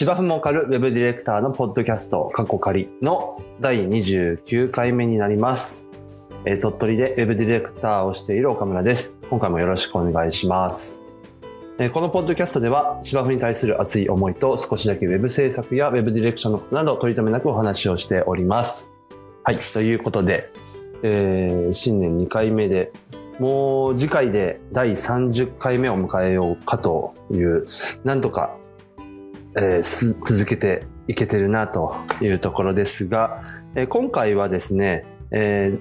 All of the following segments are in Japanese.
芝生も狩るウェブディレクターのポッドキャスト、過去仮の第29回目になります。えー鳥取でウェブディレクターをしている岡村です。今回もよろしくお願いします。えーこのポッドキャストでは芝生に対する熱い思いと少しだけウェブ制作やウェブディレクションなど取り留めなくお話をしております。はい。ということで、えー新年2回目で、もう次回で第30回目を迎えようかという、なんとか、えー続けていけてるなというところですが、えー今回はですね、えー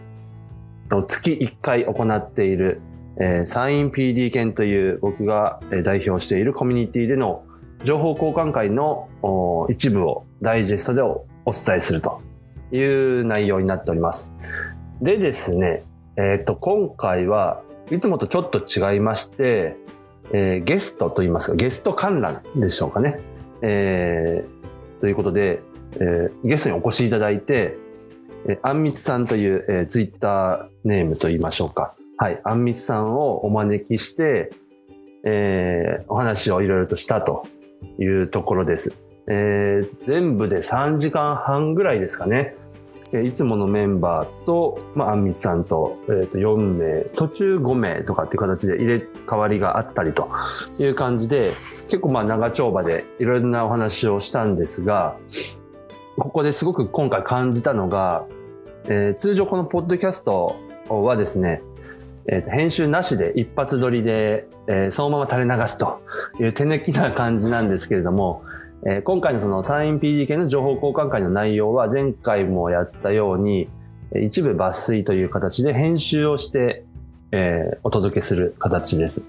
月1回行っている、えーサイン PD 研という僕が代表しているコミュニティでの情報交換会の一部をダイジェストでお伝えするという内容になっております。でですね、えっ、と、今回はいつもとちょっと違いまして、えーゲストといいますか、ゲスト観覧でしょうかね。えーということで、えーゲストにお越しいただいて、えー、あんみつさんという、えー、ツイッターネームと言いましょうか。はい、あんみつさんをお招きして、えーお話をいろいろとしたというところです。えー全部で3時間半ぐらいですかね。いつものメンバーと、まあ、あんみつさんと、えーと4名、途中5名とかっていう形で入れ替わりがあったりという感じで、結構まあ長丁場でいろいろなお話をしたんですが、ここですごく今回感じたのが、えー通常このポッドキャストはですね、えー編集なしで一発撮りで、えーそのまま垂れ流すという手抜きな感じなんですけれども、えー今回のそのサイン PDK の情報交換会の内容は前回もやったように、一部抜粋という形で編集をして、えーお届けする形です。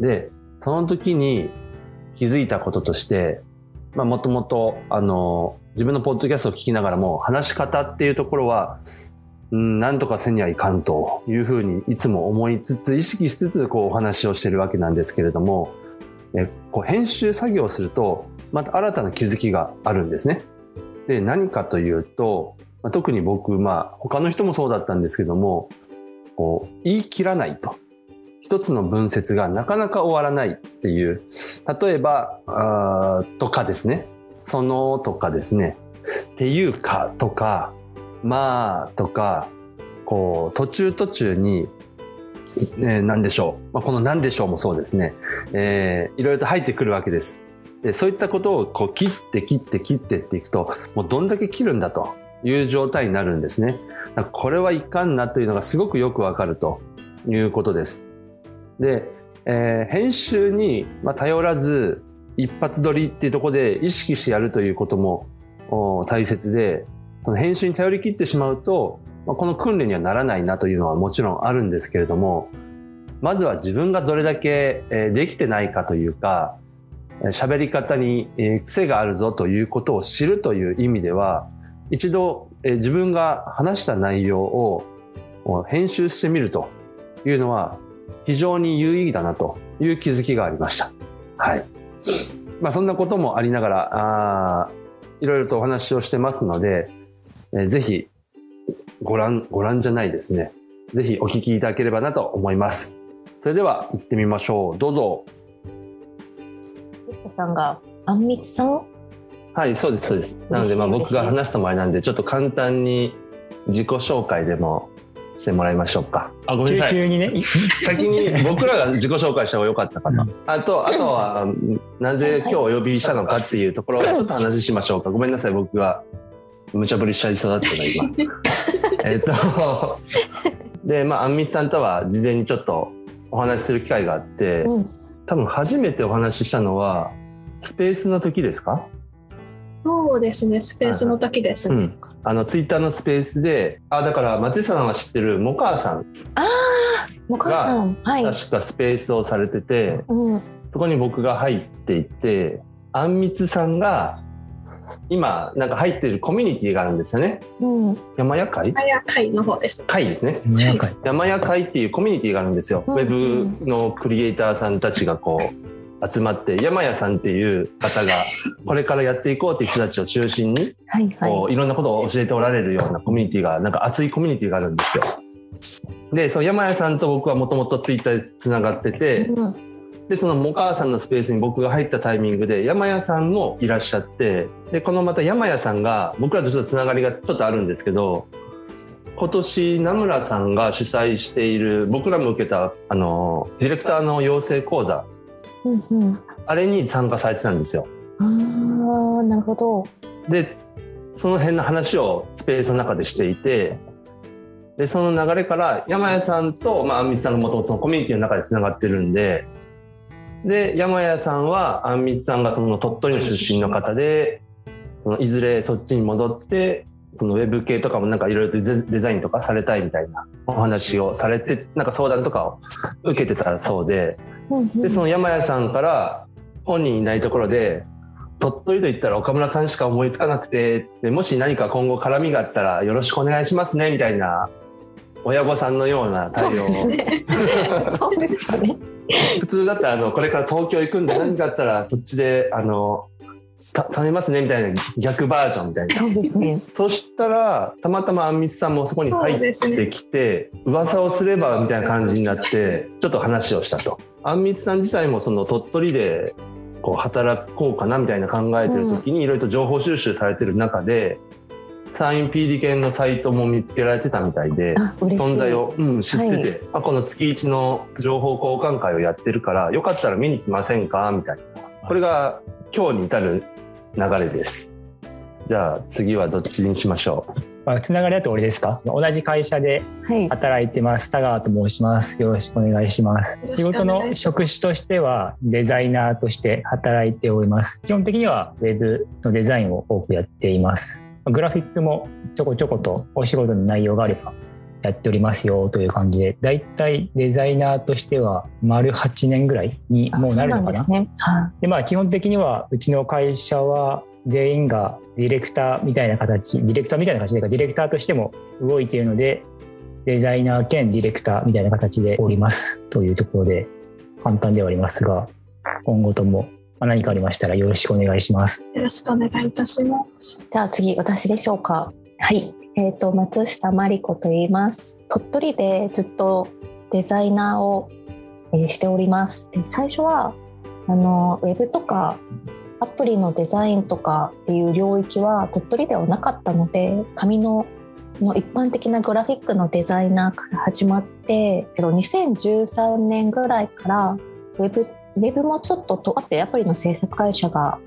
で、その時に気づいたこととして、まあもともと、あの、自分のポッドキャストを聞きながらも話し方っていうところは、うん、なんとかせにはいかんというふうにいつも思いつつ、意識しつつこうお話をしてるわけなんですけれども、えこう編集作業をすると、また新たな気づきがあるんですね。で、何かというと、特に僕、まあ他の人もそうだったんですけども、こう言い切らないと。一つの文節がなかなか終わらないっていう、例えば、あとかですね。そのとかですね。っていうかとか、まあとか、こう、途中途中に、えー何でしょう。まあ、この何でしょうもそうですね。えーいろいろと入ってくるわけです。で、そういったことをこう切って切って切ってっていくと、もうどんだけ切るんだという状態になるんですね。これはいかんなというのがすごくよくわかるということです。で、えー編集にまあ頼らず一発撮りっていうところで意識してやるということも大切で、その編集に頼り切ってしまうと、まあ、この訓練にはならないなというのはもちろんあるんですけれども、まずは自分がどれだけできてないかというか、喋り方に癖があるぞということを知るという意味では、一度自分が話した内容を編集してみるというのは非常に有意義だなという気づきがありました。はい。まあそんなこともありながら、あいろいろとお話をしてますので、えーぜひご覧、ご覧じゃないですね。ぜひお聞きいただければなと思います。それでは行ってみましょう。どうぞ。ゲストさんが、あんみつさん？はい、そうです、そうです。なので、まあ僕が話した前なんで、ちょっと簡単に自己紹介でもしてもらいましょうか。あ、ごめんなさい。急にね、い先に僕らが自己紹介した方が良かったかな。あと、あとは、なぜ今日お呼びしたのかっていうところをちょっと話しましょうか。ごめんなさい、僕が無茶ぶりしちゃいそうだったの、今。えっと、で、まあ、あんみつさんとは事前にちょっとお話しする機会があって、うん。多分初めてお話ししたのは、スペースの時ですか？そうですね、スペースの時ですね。うん。あの、ツイッターのスペースで、あ、だから、松井さんは知ってる、もかあさん、ああ、もかさん。はい。確かスペースをされてて、うん。そこに僕が入っていって、あんみつさんが、今、なんか入ってるコミュニティがあるんですよね。うん。山屋会？あや会の方です。会ですね。なんか山屋会っていうコミュニティがあるんですよ。うんウェブのクリエイターさんたちがこう、集まって、山屋さんっていう方が、これからやっていこうっていう人たちを中心に、はいこうはいろんなことを教えておられるようなコミュニティが、なんか熱いコミュニティがあるんですよ。で、その山屋さんと僕はもともとツイッターでつながってて。でそのモカーさんのスペースに僕が入ったタイミングで山屋さんもいらっしゃってでこのまた山屋さんが僕らとちょっとつながりがちょっとあるんですけど今年名村さんが主催している僕らも受けたあのディレクターの養成講座うんうん。あれに参加されてたんですよ。ああ、なるほど。でその辺の話をスペースの中でしていてでその流れから山谷さんと、まあ、あんみつさんがもともとコミュニティの中でつながってるんでで山谷さんはあんみつさんがその鳥取の出身の方でそのいずれそっちに戻ってそのウェブ系とかもなんかいろいろデザインとかされたいみたいなお話をされてなんか相談とかを受けてたそうででその山谷さんから本人いないところで鳥取と言ったら岡村さんしか思いつかなくてでもし何か今後絡みがあったらよろしくお願いしますねみたいな親御さんのようなそう対応をですね。そうですよね。普通だったらあのこれから東京行くんで何かあったらそっちであのた頼みますねみたいな逆バージョンみたいなそうですね。そしたらたまたまあんみつさんもそこに入ってきて噂をすればみたいな感じになってちょっと話をしたと。あんみつさん自体もその鳥取でこう働こうかなみたいな考えてる時にいろいろと情報収集されてる中でサイン PD 券のサイトも見つけられてたみたいで。存在を、うん、知ってて、はあこの月一の情報交換会をやってるからよかったら見に来ませんか？みたいな。これが今日に至る流れです。じゃあ次はどっちにしましょまあ、つながりだと俺ですか？同じ会社ではい。働いてます。田川と申します。よろしくお願いします。よろ仕事の職種としてはデザイナーとして働いております。基本的にはウェブのデザインを多くやっていますグラフィックもちょこちょことお仕事の内容があればやっておりますよという感じでだいたいデザイナーとしては丸8年ぐらいにあもうなるのかな？ですね。まあ基本的にはうちの会社は全員がディレクターみたいな形ディレクターみたいな形でディレクターとしても動いているのでデザイナー兼ディレクターみたいな形でおりますというところで簡単ではありますが今後ともまあ何かありましたらよろしくお願いします。よろしくお願いいたします。じゃあ次私でしょうか。はい。えっ、と松下真理子と言います。鳥取でずっとデザイナーを、えーしております。で最初はあのウェブとかアプリのデザインとかっていう領域は鳥取ではなかったので紙のの一般的なグラフィックのデザイナーから始まってけど2013年ぐらいからウェブウェブもちょっととあってアプリの制作会社が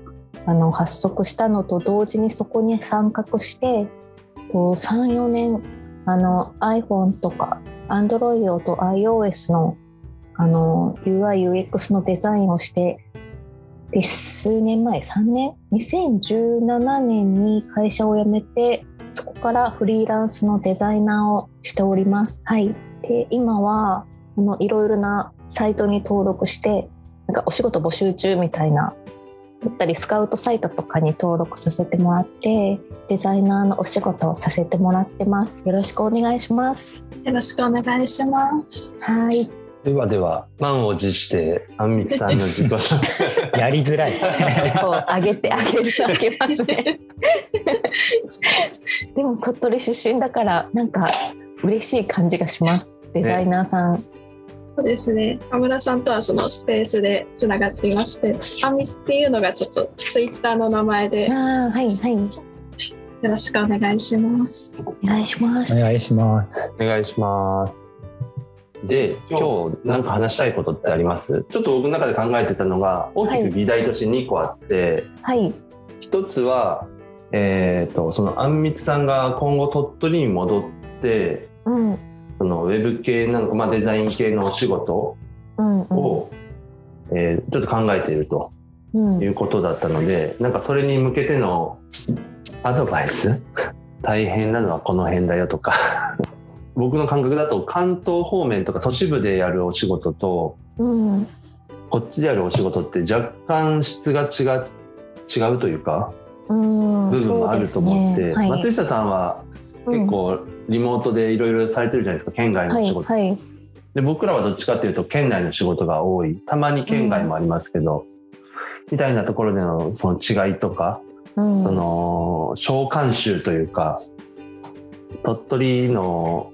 あの発足したのと同時にそこに参画して34年あの iPhone とか Android と iOS のあの UIUX のデザインをしてで数年前3年？2017年に会社を辞めてそこからフリーランスのデザイナーをしております。はい、で今はあのいろいろなサイトに登録してなんかお仕事募集中みたいなだったりスカウトサイトとかに登録させてもらってデザイナーのお仕事をさせてもらってます。よろしくお願いします。よろしくお願いします。はい、うではでは満を持してあんみつさんの自己紹介。やりづらい。こう上げてあげるあげますね。でも鳥取出身だからなんか嬉しい感じがします。デザイナーさん、そうですね。田村さんとはそのスペースでつながっていまして、アミスっていうのがちょっとツイッターの名前でよああはいはい。ろしくお願いします。お願いします。お願いします。お願いします。で今日。何か話したいことってあります？ちょっと僕の中で考えてたのが大きく議題として2個あって、はい。一つは、えー、とそのあんみつさんが今後鳥取に戻ってうんそのウェブ系なのか、まあ、デザイン系のお仕事うんうん。を、えーちょっと考えているとうん。いうことだったのでなんかそれに向けてのアドバイス？大変なのはこの辺だよとか。僕の感覚だと関東方面とか都市部でやるお仕事とうん。こっちでやるお仕事って若干質が違う違うというかうん。部分もあると思って、ね。はい。松下さんは結構リモートでいろいろされてるじゃないですか県外の仕事、はいで僕らはどっちかっていうと県内の仕事が多い。たまに県外もありますけど、みたいなところでのその違いとか、うん。その召喚集というか鳥取の、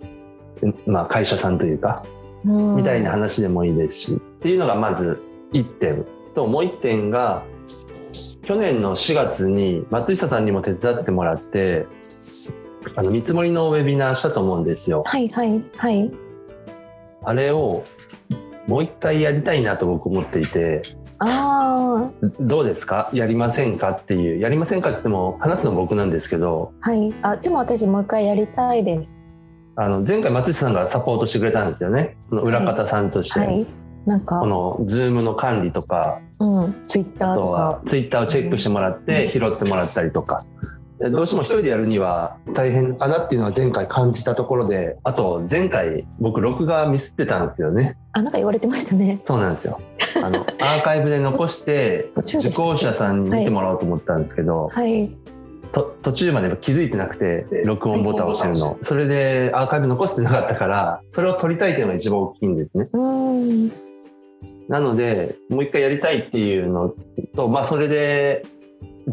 まあ、会社さんというか、みたいな話でもいいですしっていうのがまず1点。ともう1点が去年の4月に松下さんにも手伝ってもらってあの見積もりのウェビナーしたと思うんですよ。はいはいはい。あれをもう一回やりたいなと僕思っていてあどうですか？やりませんか？っていうやりませんかって言っても話すの僕なんですけどあはい。あでも私もう一回やりたいです。あの前回松下さんがサポートしてくれたんですよねその裏方さんとして、はい。なんかこの Zoom の管理とかうんツイッターとかは。ツイッターをチェックしてもらって拾ってもらったりとか。でどうしても一人でやるには大変かなっていうのは前回感じたところで、あと前回僕録画ミスってたんですよね。あなんか言われてましたね。そうなんですよ。あの、アーカイブで残して受講者さんに見てもらおうと思ったんですけど、はい。と途中まで気づいてなくて録音ボタンを押してるの。それでアーカイブ残してなかったから、それを撮りたいっていうのが一番大きいんですね。うん。なので、もう一回やりたいっていうのと、まあそれで、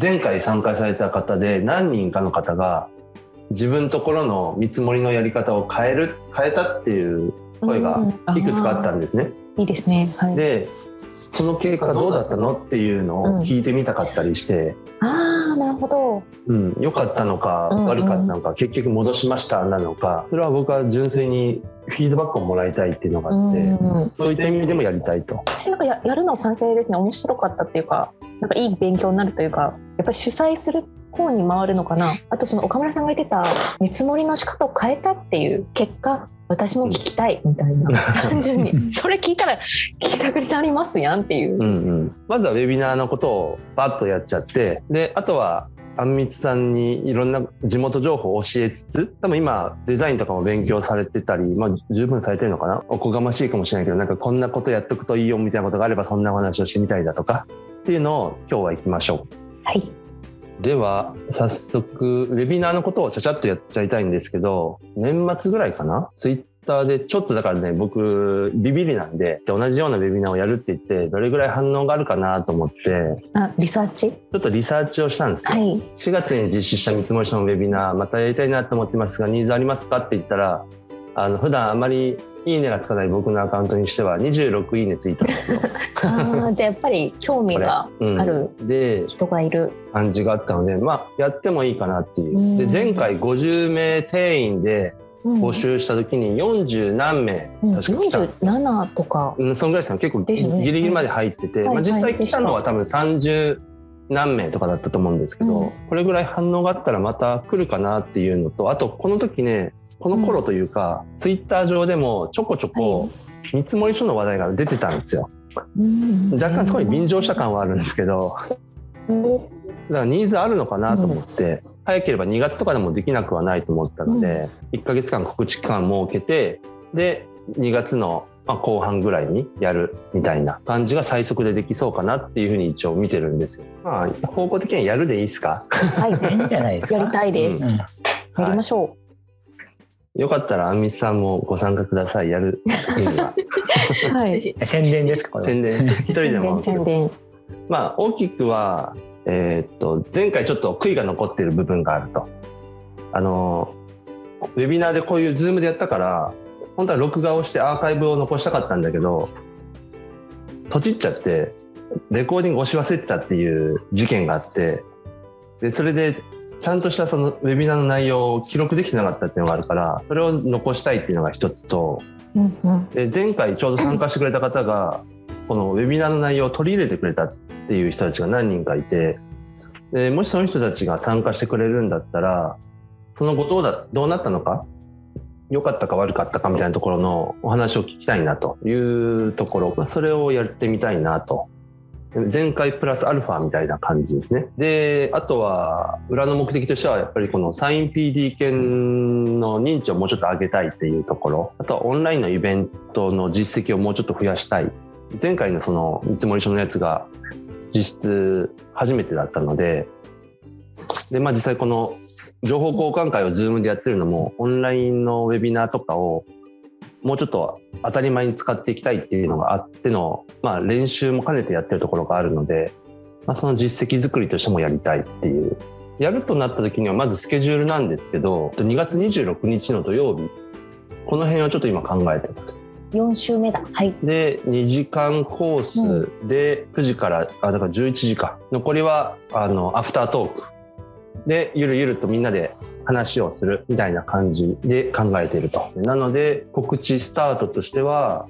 前回参加された方で何人かの方が自分のところの見積もりのやり方を変える、変えたっていう声がいくつかあったんですね。いいですね。はい。で、その結果どうだったのっていうのを聞いてみたかったりして、ああなるほど。うん、良かったのかうんうん悪かったのか、結局戻しましたなのか、それは僕は純粋にフィードバックをもらいたいっていうのがあって、うん。そういった意味でもやりたいと。私なんかややるの賛成ですね。面白かったっていうか、なんかいい勉強になるというか、やっぱり主催する方に回るのかな。あとその岡村さんが言ってた見積もりの仕方を変えたっていう結果、私も聞きたいみたいな。単純に。それ聞いたら聞きたくなりますやんっていうう。んうん、まずはウェビナーのことをバッとやっちゃってであとはあんみつさんにいろんな地元情報を教えつつ多分今デザインとかも勉強されてたり、まあ、十分されてるのかな？おこがましいかもしれないけどなんかこんなことやっとくといいよみたいなことがあればそんなお話をしてみたりだとかっていうのを今日は行きましょう。はい。では早速ウェビナーのことをちゃちゃっとやっちゃいたいんですけど年末ぐらいかな？ツイッターでちょっとだからね僕ビビりなんでで同じようなウェビナーをやるって言ってどれぐらい反応があるかなと思ってあ、リサーチ？ちょっとリサーチをしたんですよ、はい。4月に実施した見積もり書のウェビナーまたやりたいなと思ってますがニーズありますか？って言ったらあの普段あまりいいねがつかない僕のアカウントにしては26いいねついたんですよ。ああ、じゃあやっぱり興味が うん。あるで人がいる。感じがあったのでまあやってもいいかなっていう。うん。で前回50名定員でうん。募集した時に40何名うん。確か来たんですよ、47とか。うん、そんぐらいですよ結構ギリギリまで入ってて、はいまあ、実際はい来たのは多分30何名とかだったと思うんですけど、うん。これぐらい反応があったらまた来るかなっていうのとあとこの時ねこの頃というか、ツイッター上でもちょこちょこ見積もり書の話題が出てたんですよ。うん。若干そこに便乗した感はあるんですけどだからニーズあるのかなと思って、早ければ2月とかでもできなくはないと思ったので、1ヶ月間告知期間設けてで2月のまあ後半ぐらいにやるみたいな感じが最速でできそうかなっていうふうに一応見てるんですよ。まあ方向的にはやるでいいですか？はい。いいんじゃないですか？やりたいでうす。うんやりましょよかったらあんみつさんもご参加くださいやる意味はう。はい。宣伝ですか？これ宣伝一人で宣も伝宣伝。まあ大きくは、えーっと前回ちょっと悔いが残っている部分があると。あのウェビナーでこういうズームでやったから本当は録画をしてアーカイブを残したかったんだけどとちっちゃってレコーディング押し忘れてたっていう事件があってでそれでちゃんとしたそのウェビナーの内容を記録できてなかったっていうのがあるからそれを残したいっていうのが一つと。で前回ちょうど参加してくれた方がこのウェビナーの内容を取り入れてくれたっていう人たちが何人かいてでもしその人たちが参加してくれるんだったらその後どうだどうなったのか良かったか悪かったかみたいなところのお話を聞きたいなというところ、まあ、それをやってみたいなと前回プラスアルファみたいな感じですね。で、あとは、裏の目的としては、やっぱりこのサイン PD 犬の認知をもうちょっと上げたいっていうところ、あとはオンラインのイベントの実績をもうちょっと増やしたい。前回のその見積もり書のやつが実質初めてだったので、で、まあ実際この情報交換会を Zoom でやってるのも、オンラインのウェビナーとかをもうちょっと当たり前に使っていきたいっていうのがあっての、まあ、練習も兼ねてやってるところがあるので、まあ、その実績作りとしてもやりたいっていう。やるとなった時にはまずスケジュールなんですけど、2月26日の土曜日、この辺をちょっと今考えてます。4週目だ。はい。で2時間コースで9時から、あだから11時か。残りはあのアフタートークでゆるゆるとみんなで話をするみたいな感じで考えているとなので告知スタートとしては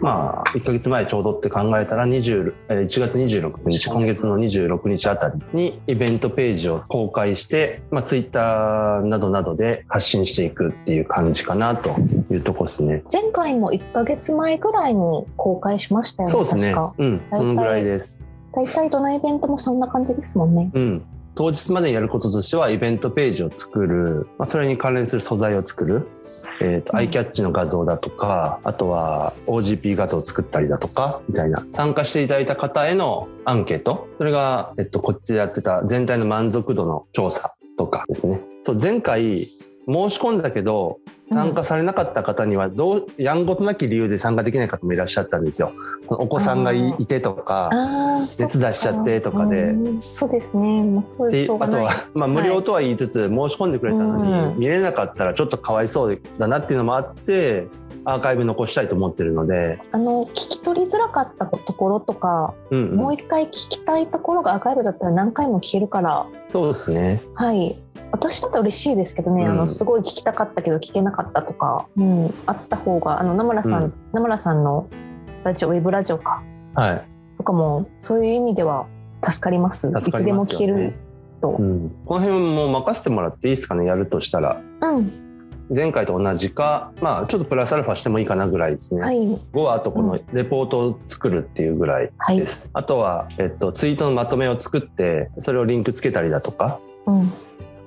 まあ1ヶ月前ちょうどって考えたら20えー1月26日今月の26日あたりにイベントページを公開して、まあ、ツイッターなどなどで発信していくっていう感じかなというとこですね。前回も1ヶ月前ぐらいに公開しましたよねそうですね。うん、そのぐらいです。大体どのイベントもそんな感じですもんねうん。当日までにやることとしては、イベントページを作る、まあ、それに関連する素材を作る、えっ、と、うんアイキャッチの画像だとか、あとは OGP 画像を作ったりだとか、みたいな。参加していただいた方へのアンケート。それが、えっと、こっちでやってた全体の満足度の調査とかですね。そう、前回申し込んだけど、参加されなかった方にはどう、やんごとなき理由で参加できない方もいらっしゃったんですよ。お子さんがいてとか、熱出しちゃってとかで。うんそうですね。もうそうであとは、まあ、無料とは言いつつ、申し込んでくれたのに、うん。見れなかったらちょっとかわいそうだなっていうのもあってアーカイブ残したいと思ってるので、あの聞き取りづらかったところとか、うんうん。もう一回聞きたいところがアーカイブだったら何回も聞けるから。そうですね。はい。私だったら嬉しいですけどね、うん。あのすごい聞きたかったけど聞けなかったとか、うん、あった方があの名村さん、うん。名村さんのラジオウェブラジオか。はい、とかもそういう意味では助かります。いつでも聞けると、うん、この辺も任せてもらっていいですかねやるとしたら。うん前回と同じかまあちょっとプラスアルファしてもいいかなぐらいですね、はい。5はあとこのレポートを作るっていうぐらいはい。です、あとは、えっと、ツイートのまとめを作ってそれをリンクつけたりだとか、うん。ま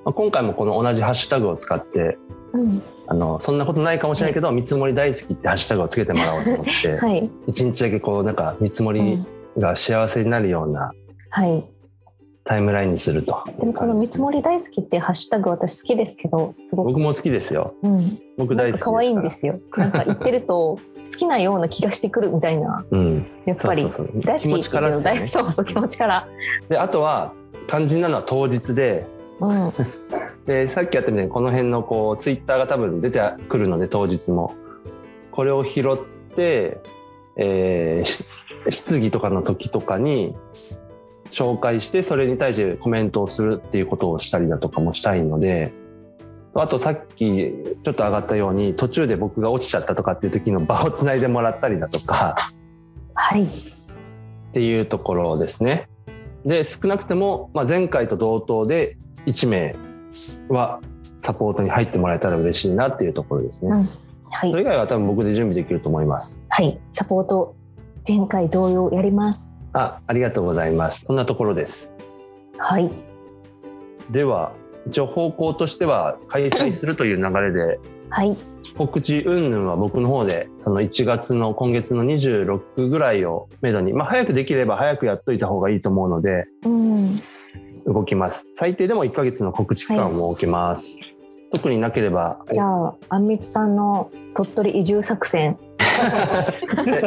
あ、今回もこの同じハッシュタグを使ってうん。あのそんなことないかもしれないけど、見積もり大好きってハッシュタグをつけてもらおうと思って、はい、一日だけこうなんか見積もりうんが幸せになるようなはいタイムラインにすると。でもこの見積もり大好きってハッシュタグ私好きですけどすごく僕も好きですよ。うん僕大好き。可愛いんですよ。なんか言ってると 好きなような気がしてくるみたいな。うん。やっぱり大好き気持ちからだけど、ですよね大そうそう気持ちから。であとは肝心なのは当日でうんでさっきやったみたいにこの辺のこうツイッターが多分出てくるので当日もこれを拾って、えーし質疑とかの時とかに紹介してそれに対してコメントをするっていうことをしたりだとかもしたいのであとさっきちょっと上がったように途中で僕が落ちちゃったとかっていう時の場をつないでもらったりだとかはいっていうところですね。で少なくても、まあ、前回と同等で1名はサポートに入ってもらえたら嬉しいなっていうところですね。うんはいそれ以外は多分僕で準備できると思います。はいサポート前回同様やります。あ、ありがとうございます。そんなところです。はいでは、一応方向としては開催するという流れで、はい告知云々は僕の方で、その1月の今月の26ぐらいをめどに、まあ早くできれば早くやっといた方がいいと思うので、うん動きます。最低でも1ヶ月の告知期間を設けます。特になければ、じゃああんみつさんの鳥取移住作戦。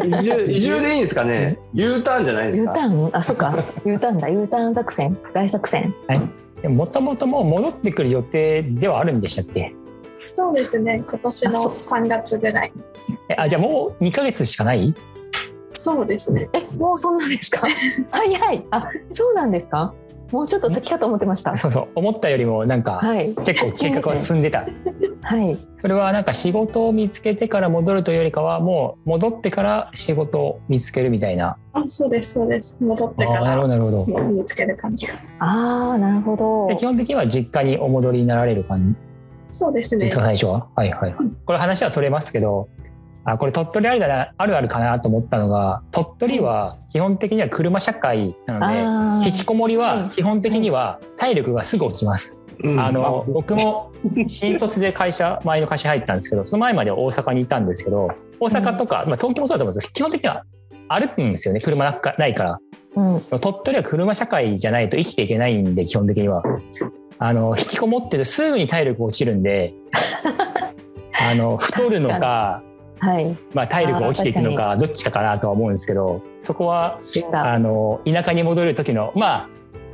移 住移住でいいんですかね ?U ターンじゃないです U かターン？あそっか。U ターンだ。U ターン作戦。大作戦。もともともう戻ってくる予定ではあるんでしたっけ？そうですね。今年のあそう。3月ぐらい。えあじゃあもう2ヶ月しかない？そうですね。えもうそんなですか？早い。あそうなんですか？もうちょっと先かと思ってました。そうそう。思ったよりもなんかはい。結構 計画は進んでた。はい。それはなんか仕事を見つけてから戻るというよりかはもう戻ってから仕事を見つけるみたいな。あそうですそうです。戻ってかあーなるほどらなるほど。見つける感じですああなるほど。で基本的には実家にお戻りになられる感そうですね。最初は？はいはい。これ話はそれますけどあこれ鳥取あるだなあるあるかなと思ったのが鳥取は基本的には車社会なので引きこもりうんは基本的には体力がすぐ落ちます。あの僕も新卒で会社前の会社入ったんですけどその前までは大阪にいたんですけど大阪とか、まあ、東京もそうだと思うんですけど基本的には歩くんですよね車なかないから。うん。鳥取は車社会じゃないと生きていけないんで基本的には。あの引きこもってるとすぐに体力落ちるんで あの太るの確かはい。まあ、体力が落ちていくのかどっちかかなとは思うんですけどそこはあの田舎に戻る時のまあ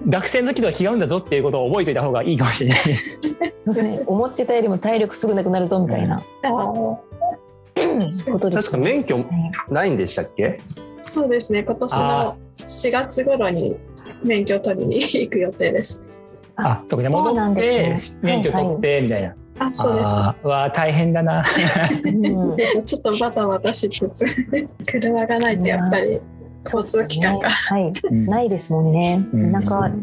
学生の時とは違うんだぞっていうことを覚えておいた方がいいかもしれない。です。そうですね。思ってたよりも体力すぐなくなるぞみたいな、あのことです確か免許はいないんでしたっけ？そうですね。今年あの4月頃に免許取りに行く予定ですあそうかじゃ戻ですね。って免許取ってみたいな、あそうです。わー大変だな。うん。ちょっとバタバタしつつ 車がないとやっぱり交通機関が。はい、うん。ないですもんね。うん。田舎は田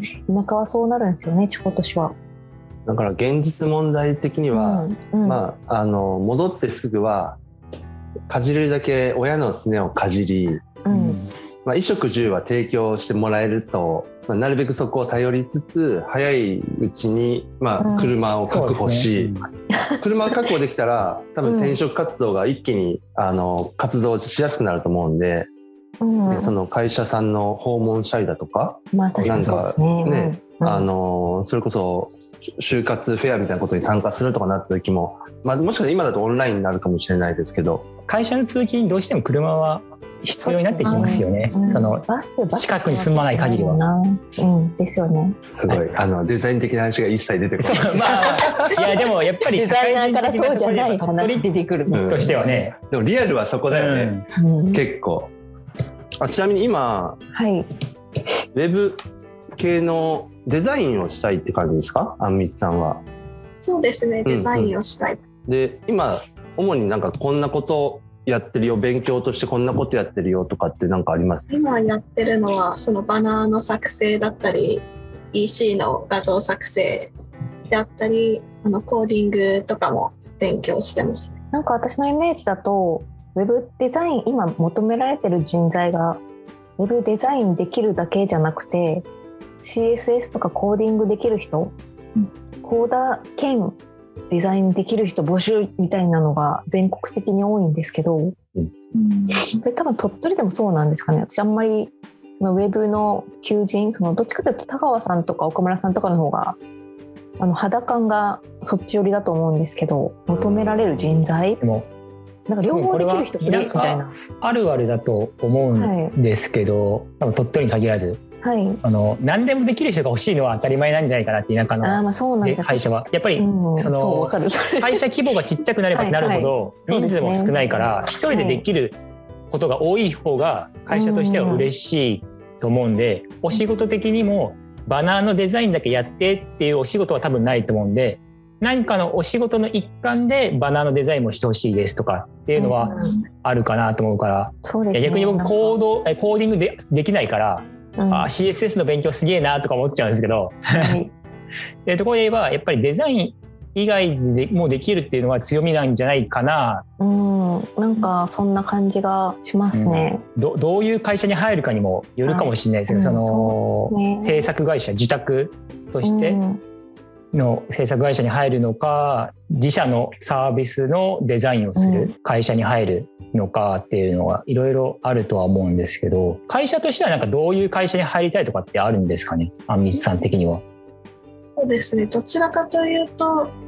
舎はそうなるんですよね、今年は。だから現実問題的には、うん。うん。まあ、あの戻ってすぐはかじれるだけ親のすねをかじり、うん。まあ、衣食住は提供してもらえると、まあ、なるべくそこを頼りつつ早いうちに、まうん。あ、車を確保し、そう車を確保できたら 多分うん転職活動が一気に、あの活動しやすくなると思うんで、うんでその会社さんの訪問したりだとか、まあ。なんかね。うん。あのそれこそ就活フェアみたいなことに参加するとかなった時も、まあ、もしかしたら今だとオンラインになるかもしれないですけど会社の通勤にどうしても車は必要になってきますよね。うん。そのバスバス近くに住まない限りは。な。うん。ですよね。すごい。あのデザイン的な話が一切出てこそう。ない。まあいやでもやっぱりデザイナーからそうじゃない話鳥出てくる。うんとしてはね。でもリアルはそこだよね、うん。結構。あちなみに今はい。ウェブ系のデザインをしたいって感じですか？あんみつさんは。そうですね。デザインをしたい、で今主になんかこんなことやってるよ勉強としてこんなことやってるよとかってなんかあります？今やってるのはそのバナーの作成だったり EC の画像作成であったりあのコーディングとかも勉強してます。なんか私のイメージだとウェブデザイン今求められてる人材がウェブデザインできるだけじゃなくて CSS とかコーディングできる人、コーダー兼デザインできる人募集みたいなのが全国的に多いんですけどそれ多分鳥取でもそうなんですかね。私あんまりそのウェブの求人そのどっちかというと田川さんとか岡村さんとかの方があの肌感がそっち寄りだと思うんですけど求められる人材？でもなんか両方できる人いるみたいな。あるあるだと思うんですけど、多分鳥取に限らずはい。あの何でもできる人が欲しいのは当たり前なんじゃないかなって田舎の。会社は。やっぱりうん、その会社規模がちっちゃくなればなるほどはい人数も少ないから一人でできることが多い方が会社としては嬉しいと思うんでお仕事的にもバナーのデザインだけやってっていうお仕事は多分ないと思うんで何かのお仕事の一環でバナーのデザインもしてほしいですとかっていうのはうん。あるかなと思うから。そうですね。逆に僕コードえコーディングでできないからうん。あ CSS の勉強すげえなとか思っちゃうんですけど。はい。でところで言えばやっぱりデザイン以外でもできるっていうのは強みなんじゃないかな。うん、なんかそんな感じがしますね。どどういう会社に入るかにもよるかもしれないですけど、はい。うんそのそうですね。制作会社受託として。うんの制作会社に入るのか自社のサービスのデザインをすうる会社に入るのかっていうのはいろいろあるとは思うんですけど会社としてはなんかどういう会社に入りたいとかってあるんですかね？あんみつさん的には。そうですねどちらかというと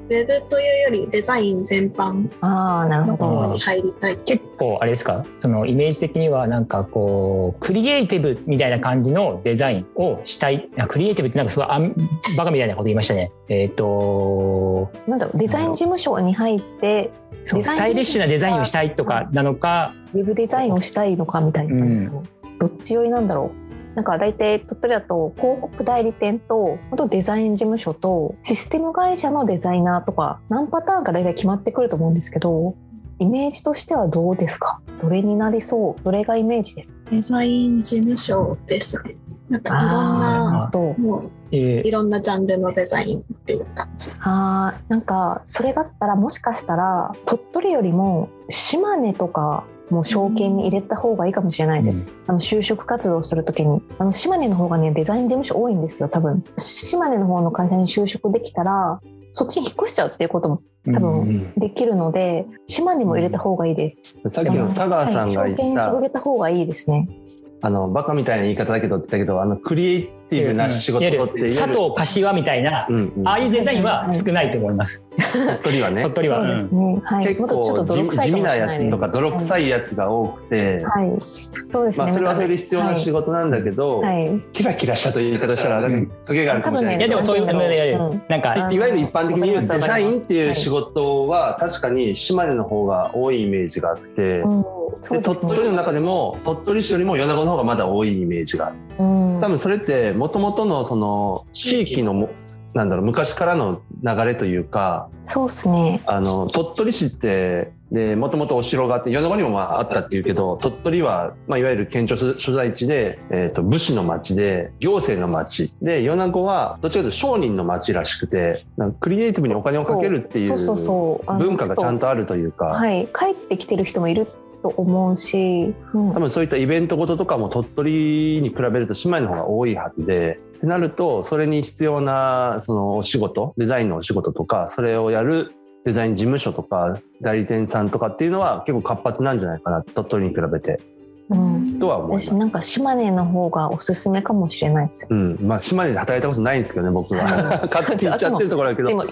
ウェブというよりデザイン全般ああなるほの方どに。入りたい結構あれですか？そのイメージ的にはなんかこうクリエイティブみたいな感じのデザインをしたいあクリエイティブってなんかすごいあんバカみたいなこと言いましたねえっ、となんだろうデザイン事務所に入ってスタイリッシュなデザインをしたいとかなのかウェブデザインをしたいのかみたいな感じですかね。どっち寄りなんだろう？なんか大体鳥取だと広告代理店とあとデザイン事務所とシステム会社のデザイナーとか何パターンか大体決まってくると思うんですけどイメージとしてはどうですか？どれになりそう？どれがイメージです？かデザイン事務所ですね。なんかいろんなもうえー。いろんなジャンルのデザインっていう感じ。あーなんかそれだったらもしかしたら鳥取よりも島根とかも証券に入れた方がいいかもしれないです、あの就職活動するときに。あの島根の方がねデザイン事務所多いんですよ多分。島根の方の会社に就職できたらそっちに引っ越しちゃうっていうことも多分うんできるので島根も入れた方がいいです、さっきの田川さんが言った、広げた方がいいですね。あのバカみたいな言い方だけど言ったけどあのクリエイティブな仕事っていう佐藤柏みたいな、うんうん、ああいうデザインは少ないと思います、鳥取はね。鳥取は。そうですね。はい。結もっとちょっと構地泥臭い地味なやつとか泥臭いいやつが多くて、はい。そうですね。まあ、それはそれで必要な仕事事なんだけど、はい。キラキラしたという言い方したらなんかトゲがあるかもしれないいやでもそういう、なんかあいわゆる一般的に言うデザインっていう仕事は確かに島根の方が多いイメージがあって、で鳥取の中でも鳥取市よりも米子の方がまだ多いイメージがある。うん多分それってもともとのその地域のもなんだろう昔からの流れというかそうですね。あの鳥取市ってでもともとお城があって米子にもまああったっていうけど鳥取は、まあ、いわゆる県庁所所在地で、えー、と武士の町で行政の町。で米子はどっちかというと商人の町らしくてなんかクリエイティブにお金をかけるっていそうそううそう。あの文化がちゃんとあるというか。はい。帰ってきてる人もいると思うし、うん。多分そういったイベントごととかも鳥取に比べると姉妹の方が多いはずでってなるとそれに必要なそのお仕事デザインのお仕事とかそれをやるデザイン事務所とか代理店さんとかっていうのは結構活発なんじゃないかな鳥取に比べて。うん。とは思います。私。なんか島根の方がおすすめかもしれないです。うん、まあ島根で働いたことないんですけどね僕は。勝手に言っちゃってるところだけど。でも、い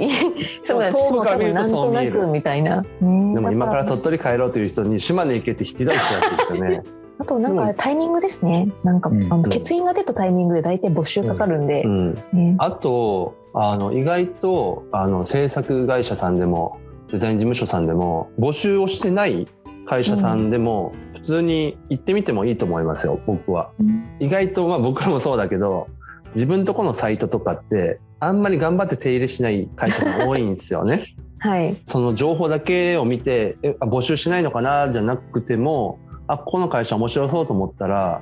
そうだ、遠くから見ると分なんとなそう見える。くみたいな。ででも今から鳥取帰ろうという人に島根行けって引き出してやってるんですよね。あとなんかタイミングですね。なんか、うん。あの欠員が出たタイミングで大体募集かかるんで。う。ん。ね。あとあの意外とあの制作会社さんでもデザイン事務所さんでも募集をしてない会社さんでも普通に行ってみてもいいと思いますよ僕は。意外とまあ僕らもそうだけど自分とこのサイトとかってあんまり頑張って手入れしない会社が多いんですよね。はい。その情報だけを見てえあ募集しないのかなじゃなくてもあこの会社面白そうと思ったら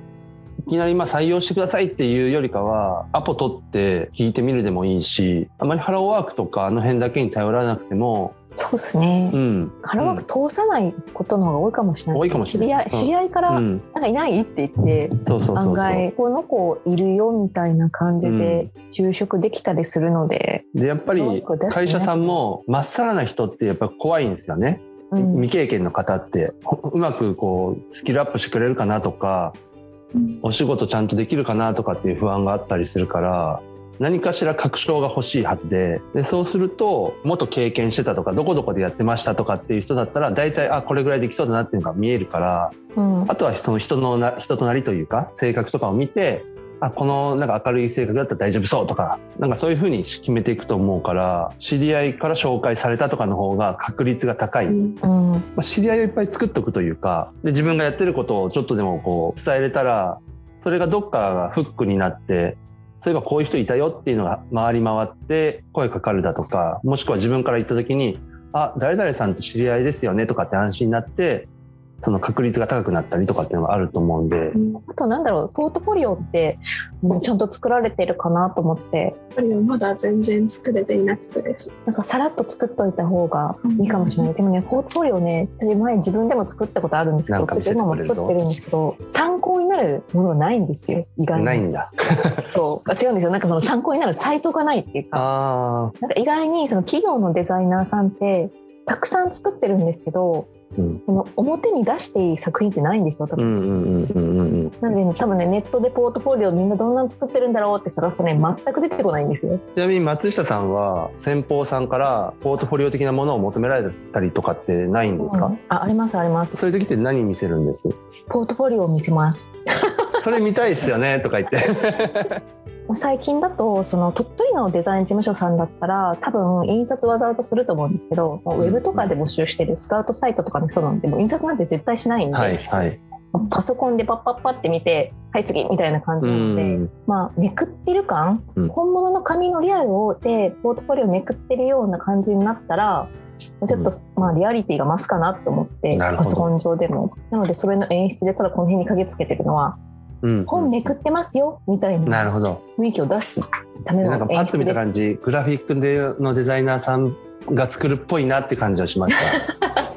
いきなりまあ採用してくださいっていうよりかはアポ取って聞いてみるでもいいしあまりハローワークとかあの辺だけに頼らなくても、そうですね。う。ん。ハローワーク通さないことの方が多いかもしれない。多いかもしれない。知り合い、知り合いから、なん。うん、かいないって言って。案外この子いるよみたいな感じで就職できたりするので、でやっぱり会社さんもまっさらな人ってやっぱ怖いんですよね。うん。未経験の方って。ほうまくこうスキルアップしてくれるかなとかお仕事ちゃんとできるかなとかっていう不安があったりするから何かしら確証が欲しいはずで。でそうすると元経験してたとかどこどこでやってましたとかっていう人だったら大体あこれぐらいできそうだなっていうのが見えるからうん。あとはその人のな人となりというか性格とかを見てあこのなんか明るい性格だったら大丈夫そうとかなんかそういうふうに決めていくと思うから知り合いから紹介されたとかの方が確率が高い。うん。まあ、知り合いをいっぱい作っておくというかで自分がやってることをちょっとでもこう伝えれたらそれがどっかがフックになってそういえばこういう人いたよっていうのが回り回って声かかるだとかもしくは自分から言った時に「あ誰々さんと知り合いですよね」とかって安心になってその確率が高くなったりとかっていうのがあると思うんで。あとなんだろうポートフォリオってもうちゃんと作られてるかなと思ってやっぱりまだ全然作れていなくてです。なんかさらっと作っといた方がいいかもしれない、でもねポートフォリオね私前自分でも作ったことあるんですけど今も作ってるんですけど参考になるものがないんですよ意外にないんだ。そうあ違うんですよなんかその参考になるサイトがないっていうかあなんか意外にその企業のデザイナーさんってたくさん作ってるんですけどあ。うん。この表に出していい作品ってないんですよ多分。なので、ね、多分ねネットでポートフォリオみんなどんなの作ってるんだろうって探すとね全く出てこないんですよ。ちなみに松下さんは先方さんからポートフォリオ的なものを求められたりとかってないんですか、うん。あありますあります。そういう時って何見せるんです？ポートフォリオを見せます。それ見たいっすよねとか言って。最近だとその鳥取のデザイン事務所さんだったら多分印刷わざわざすると思うんですけど、ウェブとかで募集してるスカウトサイトとかの人なんてもう印刷なんて絶対しないんで、はいはい。パソコンでパッパッパって見てはい次みたいな感じうなので、ん。まあめくってる感、うん本物の紙のリアルをでポートフォリオめくってるような感じになったらちょっと、まあリアリティが増すかなと思ってパソコン上でもなのでそれの演出でただこの辺に鍵つけてるのはうん。本めくってますよみたいななるほど。雰囲気を出すためのなんかパッと見た感じ、グラフィックでのデザイナーさんが作るっぽいなって感じはしました。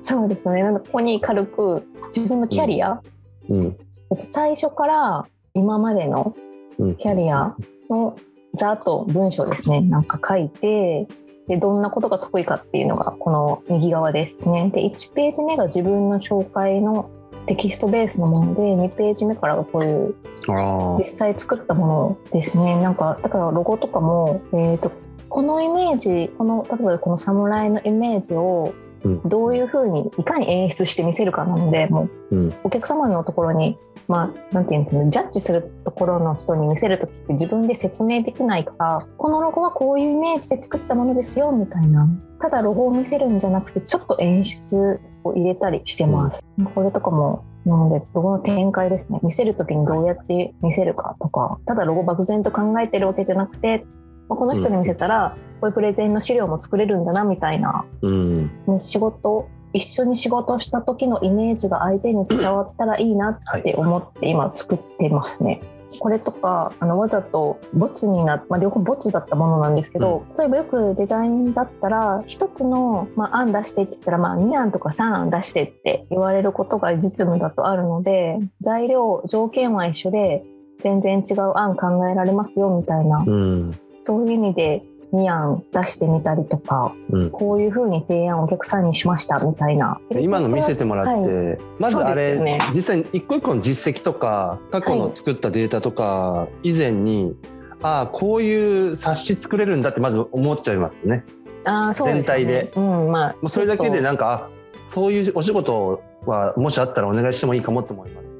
そうですねなんかここに軽く自分のキャリア、うん。えっと最初から今までのうん。キャリアのざっと文章ですねなんか書いてでどんなことが得意かっていうのがこの右側ですねで1ページ目が自分の紹介のテキストベースのもので2ページ目からがこういうあ実際作ったものですね。なんかだからロゴとかも、えー、とこのイメージこの例えばこの侍のイメージをうん。どういうふうにいかに演出して見せるかなのでもううん。お客様のところに、まあ、なんていうんですかねジャッジするところの人に見せる時って自分で説明できないからこのロゴはこういうイメージで作ったものですよみたいな。ただロゴを見せるんじゃなくてちょっと演出を入れたりしてます、これとかもなのでロゴの展開ですね見せる時にどうやって見せるかとかただロゴ漠然と考えてるわけじゃなくて、まあこの人に見せたらこういうプレゼンの資料も作れるんだなみたいなうん。もう仕事一緒に仕事した時のイメージが相手に伝わったらいいなって思って今作ってますね。これとかあのわざとボツになっまあ、両方ボツだったものなんですけど、例えばよくデザインだったら一つの、まあ、案出してって言ったら、まあ、2案とか3案出してって言われることが実務だとあるので材料条件は一緒で全然違う案考えられますよみたいなうん。そういう意味で2案出してみたりとかうん。こういうふうに提案をお客さんにしましたみたいな。今の見せてもらって、まずあれ、ね実際に一個一個の実績とか過去の作ったデータとか以前に、ああこういう冊子作れるんだってまず思っちゃいますよね。あーそうですね全体でうんまあ、それだけでなんかあそういうお仕事はもしあったらお願いしてもいいかもと思います。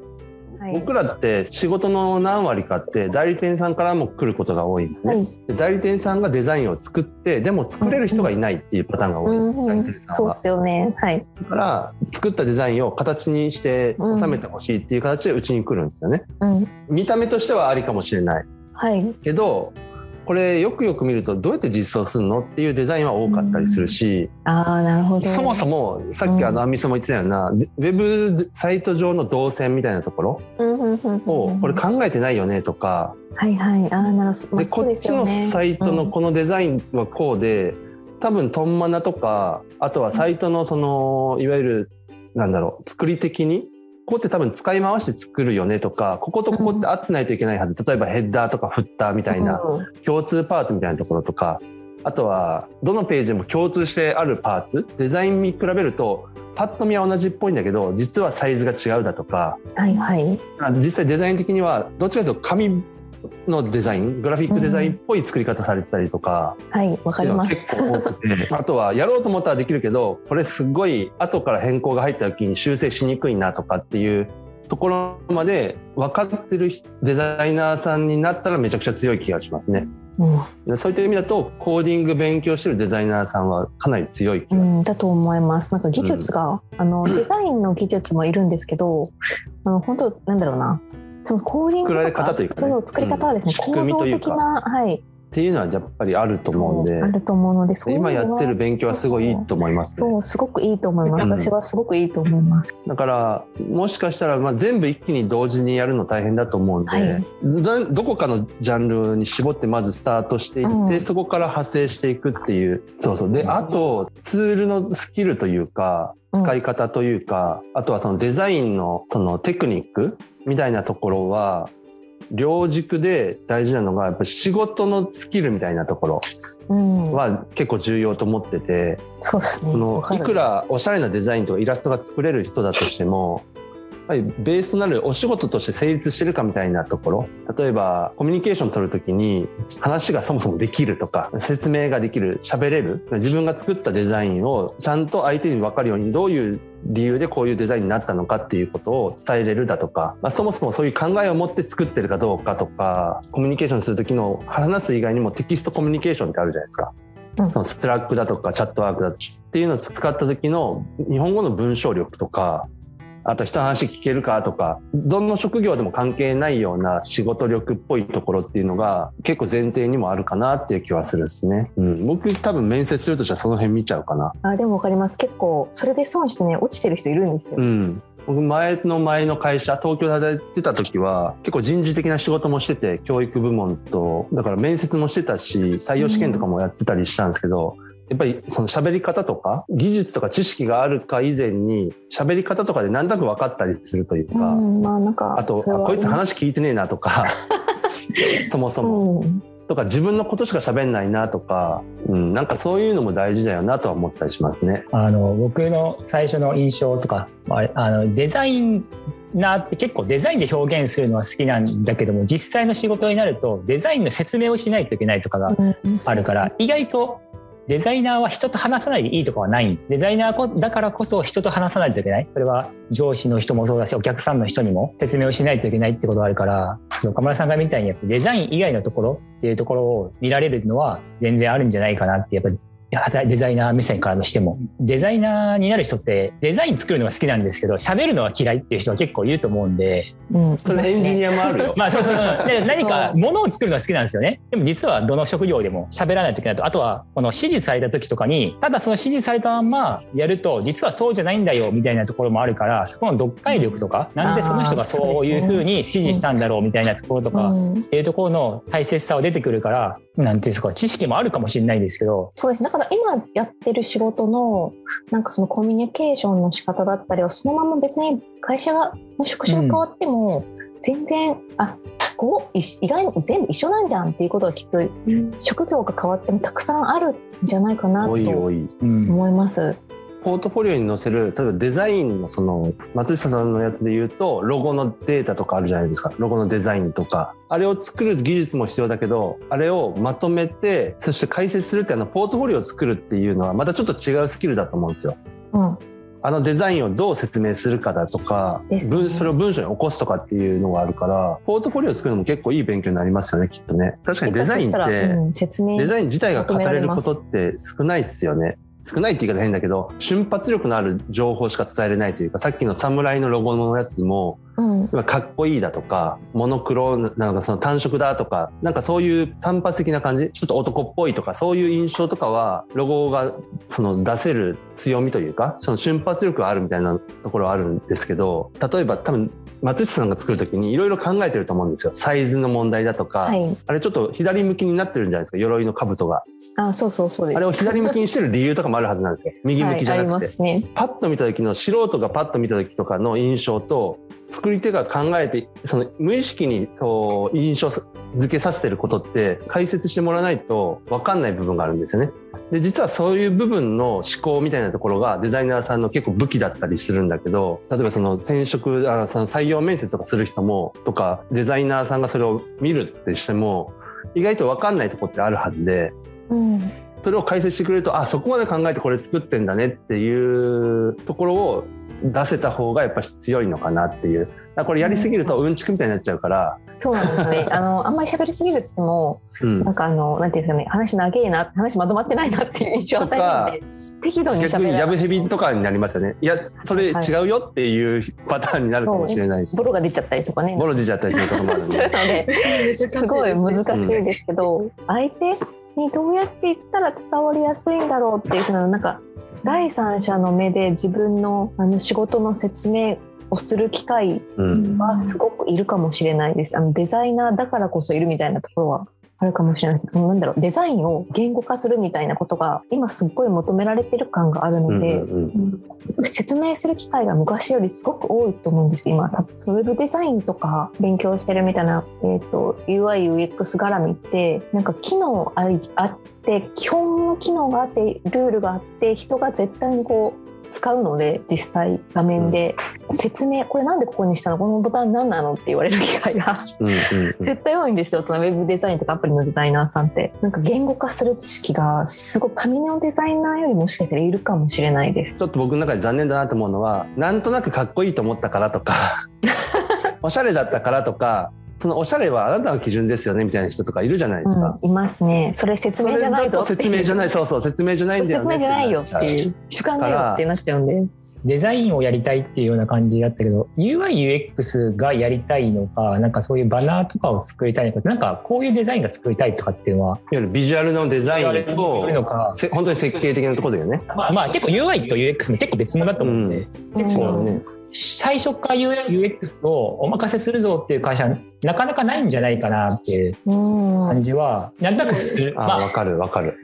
はい僕らって仕事の何割かって代理店さんからも来ることが多いんですね。とはいで代理店さんがデザインを作ってでも作れる人がいないっていうパターンが多いです、うんうん。代理店さんは。そうですよね。はい。だから作ったデザインを形にして収めてほしいっていう形でうちに来るんですよね。うん。見た目としてはありかもしれない。はい。けどこれよくよく見るとどうやって実装するのっていうデザインは多かったりするし、ああなるほど。そもそもさっきあのアンミさんも言ってたような、ウェブサイト上の動線みたいなところうんうんうんうんをこれ考えてないよねとか、はいはい。ああなるほど、まあでこっちのサイトのこのデザインはこうで、多分トンマナとかあとはサイトのそのいわゆるなんだろう作り的にここって多分使い回して作るよねとかこことここって合ってないといけないはず、例えばヘッダーとかフッターみたいなうん。共通パーツみたいなところとかあとはどのページでも共通してあるパーツ。デザインに比べるとパッと見は同じっぽいんだけど実はサイズが違うだとか。はいはい。実際デザイン的にはどっちかというと紙のデザイングラフィックデザインっぽい作り方されてたりとか、はいわかります。結構多くて。あとはやろうと思ったらできるけどこれすごい後から変更が入った時に修正しにくいなとかっていうところまで分かってるデザイナーさんになったらめちゃくちゃ強い気がしますね。うん。でそういった意味だとコーディング勉強してるデザイナーさんはかなり強い気うがする。ん、だと思います。なんか技術が、あのデザインの技術もいるんですけど、あの本当なんだろうな、そのコーディ作られ方というかね。そう作り方はですね、うん構造的なはい。っていうのはやっぱりあると思うんで。あると思うので、今やってる勉強はすごいいいと思いますね。そうすごくいいと思います。うん。私はすごくいいと思います。だからもしかしたらまあ全部一気に同時にやるの大変だと思うんで、はい。どどこかのジャンルに絞ってまずスタートしていって、うん。そこから派生していくっていう。そうそう。であとツールのスキルというかうん。使い方というか、あとはそのデザインのそのテクニックみたいなところは両軸で大事なのがやっぱ仕事のスキルみたいなところうん、は結構重要と思ってて、そうですね。このいくらおしゃれなデザインとかイラストが作れる人だとしてもやっぱりベースとなるお仕事として成立してるかみたいなところ例えばコミュニケーション取るときに話がそもそもできるとか説明ができる喋れる自分が作ったデザインをちゃんと相手に分かるようにどういう理由でこういうデザインになったのかっていうことを伝えれるだとか、まあ、そもそもそういう考えを持って作ってるかどうかとかコミュニケーションする時の話す以外にもテキストコミュニケーションってあるじゃないですか。そのストラックだとかチャットワークだとかっていうのを使った時の日本語の文章力とかあと人の話聞けるかとかどの職業でも関係ないような仕事力っぽいところっていうのが結構前提にもあるかなっていう気はするですね、うん、僕多分面接するとしたらその辺見ちゃうかなあでもわかります。結構それで損してね落ちてる人いるんですよ。うん僕前の前の会社東京で働いてた時は結構人事的な仕事もしてて教育部門とだから面接もしてたし採用試験とかもやってたりしたんですけど、やっぱりその喋り方とか技術とか知識があるか以前に喋り方とかで何となく分かったりするというか、うん、まあなんかあとこいつ話聞いてねえなとか そもそも、うん。とか自分のことしか喋んないなとか、うん、なんかそういうのも大事だよなとは思ったりしますね。あの僕の最初の印象とかまああのデザイナーって結構デザインで表現するのは好きなんだけども実際の仕事になるとデザインの説明をしないといけないとかがうん。あるから意外とデザイナーは人と話さないでいいとかはない。デザイナーだからこそ人と話さないといけない。それは上司の人もそうだしお客さんの人にも。説明をしないといけないってことがあるから。岡村さんがみたいにやっぱデザイン以外のところっていうところを見られるのは全然あるんじゃないかなってやっぱりデザイナー目線からのしても。デザイナーになる人ってデザイン作るのが好きなんですけど喋るのは嫌いっていう人は結構いると思うんで、うん、それエンジニアもあるよ。まあそうそうそう。で何か物を作るのが好きなんですよね。でも実はどの職業でも喋らないといけないとあとはこの指示された時とかにただその指示されたまんまやると実はそうじゃないんだよみたいなところもあるからそこの読解力とかなんでその人がそういうふうに指示したんだろうみたいなところとか、うん。っていうところの大切さは出てくるからなんていうんですか知識もあるかもしれないんですけど。そうです。だから今やってる仕事のなんかそのコミュニケーションの仕方だったりはそのまま別に会社がの職種が変わっても全然、あこうい意外に全部一緒なんじゃんっていうことはきっと職業が変わってもたくさんあるんじゃないかなと多い多い。うん思います。ポートフォリオに載せる、例えばデザインのその、松下さんのやつで言うと、ロゴのデータとかあるじゃないですか。ロゴのデザインとか。あれを作る技術も必要だけど、あれをまとめて、そして解説するってあの、ポートフォリオを作るっていうのは、またちょっと違うスキルだと思うんですよ。うん、あのデザインをどう説明するかだとか、ね文それを文章に起こすとかっていうのがあるから、ポートフォリオを作るのも結構いい勉強になりますよね、きっとね。確かにデザインって、うん、デザイン自体が語れることって少ないっすよね。少ないって言い方変だけど、瞬発力のある情報しか伝えれないというか、さっきの侍のロゴのやつも、うん今かっこいいだとか、モノクロなのかその単色だとか、なんかそういう単発的な感じ、ちょっと男っぽいとか、そういう印象とかは、ロゴがその出せる強みというか、その瞬発力があるみたいなところはあるんですけど、例えば多分、松下さんが作るときにいろいろ考えてると思うんですよ。サイズの問題だとか、はい、あれちょっと左向きになってるんじゃないですか、鎧の兜が。あそうそうそうです。あれを左向きにしてる理由とかもあるはずなんですよ。右向きじゃなくて。りますね。パッと見た時の素人がパッと見た時とかの印象と作り手が考えてその無意識にそう印象付けさせてることって解説してもらわないと分かんない部分があるんですよね。で実はそういう部分の思考みたいなところがデザイナーさんの結構武器だったりするんだけど例えばその転職あのその採用面接とかする人もとかデザイナーさんがそれを見るってしても意外と分かんないとこってあるはずで。うんそれを解説してくれるとあそこまで考えてこれ作ってんだねっていうところを出せた方がやっぱり強いのかなっていう。これやりすぎるとうん。ちくみたいになっちゃうから、そうなんですね。あのあんまり喋りすぎるってもうん。なんかあのなんていうんですかね話長えな話まとまってないなっていう印象を与えるので適度に逆にやぶヘビとかになりますよね。いやそれ違うよっていうパターンになるかもしれないし、ボロが出ちゃったりとかね。ボロ出ちゃったりすることもあるので。です すごい難しいですけど、相手にどうやって言ったら伝わりやすいんだろうっていうふうなんか第三者の目で自分のあの仕事の説明をする機会はすごくいるかもしれないです。あのデザイナーだからこそいるみたいなところはあるかもしれないです。そのなんだろうデザインを言語化するみたいなことが今すっごい求められてる感があるうんので、うん説明する機会が昔よりすごく多いと思うんです今ウェブデザインとか勉強してるみたいな、えー、と UIUX 絡みってなんか機能ありあって基本の機能があってルールがあって人が絶対にこう使うので実際画面で説明これなんでここにしたの？このボタン何なの？って言われる機会がうんうんうん。絶対多いんですよ。そのウェブデザインとかアプリのデザイナーさんって。なんか言語化する知識がすごい紙のデザイナーよりもしかしたらいるかもしれないです。ちょっと僕の中で残念だなと思うのはなんとなくかっこいいと思ったからとか おしゃれだったからとかそのおしゃれはあなたの基準ですよねみたいな人とかいるじゃないですか。うん、いますね。それ説明じゃないぞ説明じゃないそうそう説明じゃないんだよね説明じゃないよっていう主観だよってなっちゃうんで。デザインをやりたいっていうような感じだったけど UIUX がやりたいのかなんかそういうバナーとかを作りたいのかなんかこういうデザインが作りたいとかっていうのはいわゆるビジュアルのデザインいるのと本当に設計的なところだよね。まあ、まあ結構 UI と UX も結構別物だと思うんで、うん結うん構ね最初から UX をお任せするぞっていう会社なかなかないんじゃないかなっていううん。感じはなんとなくする。あまああわかるわかる。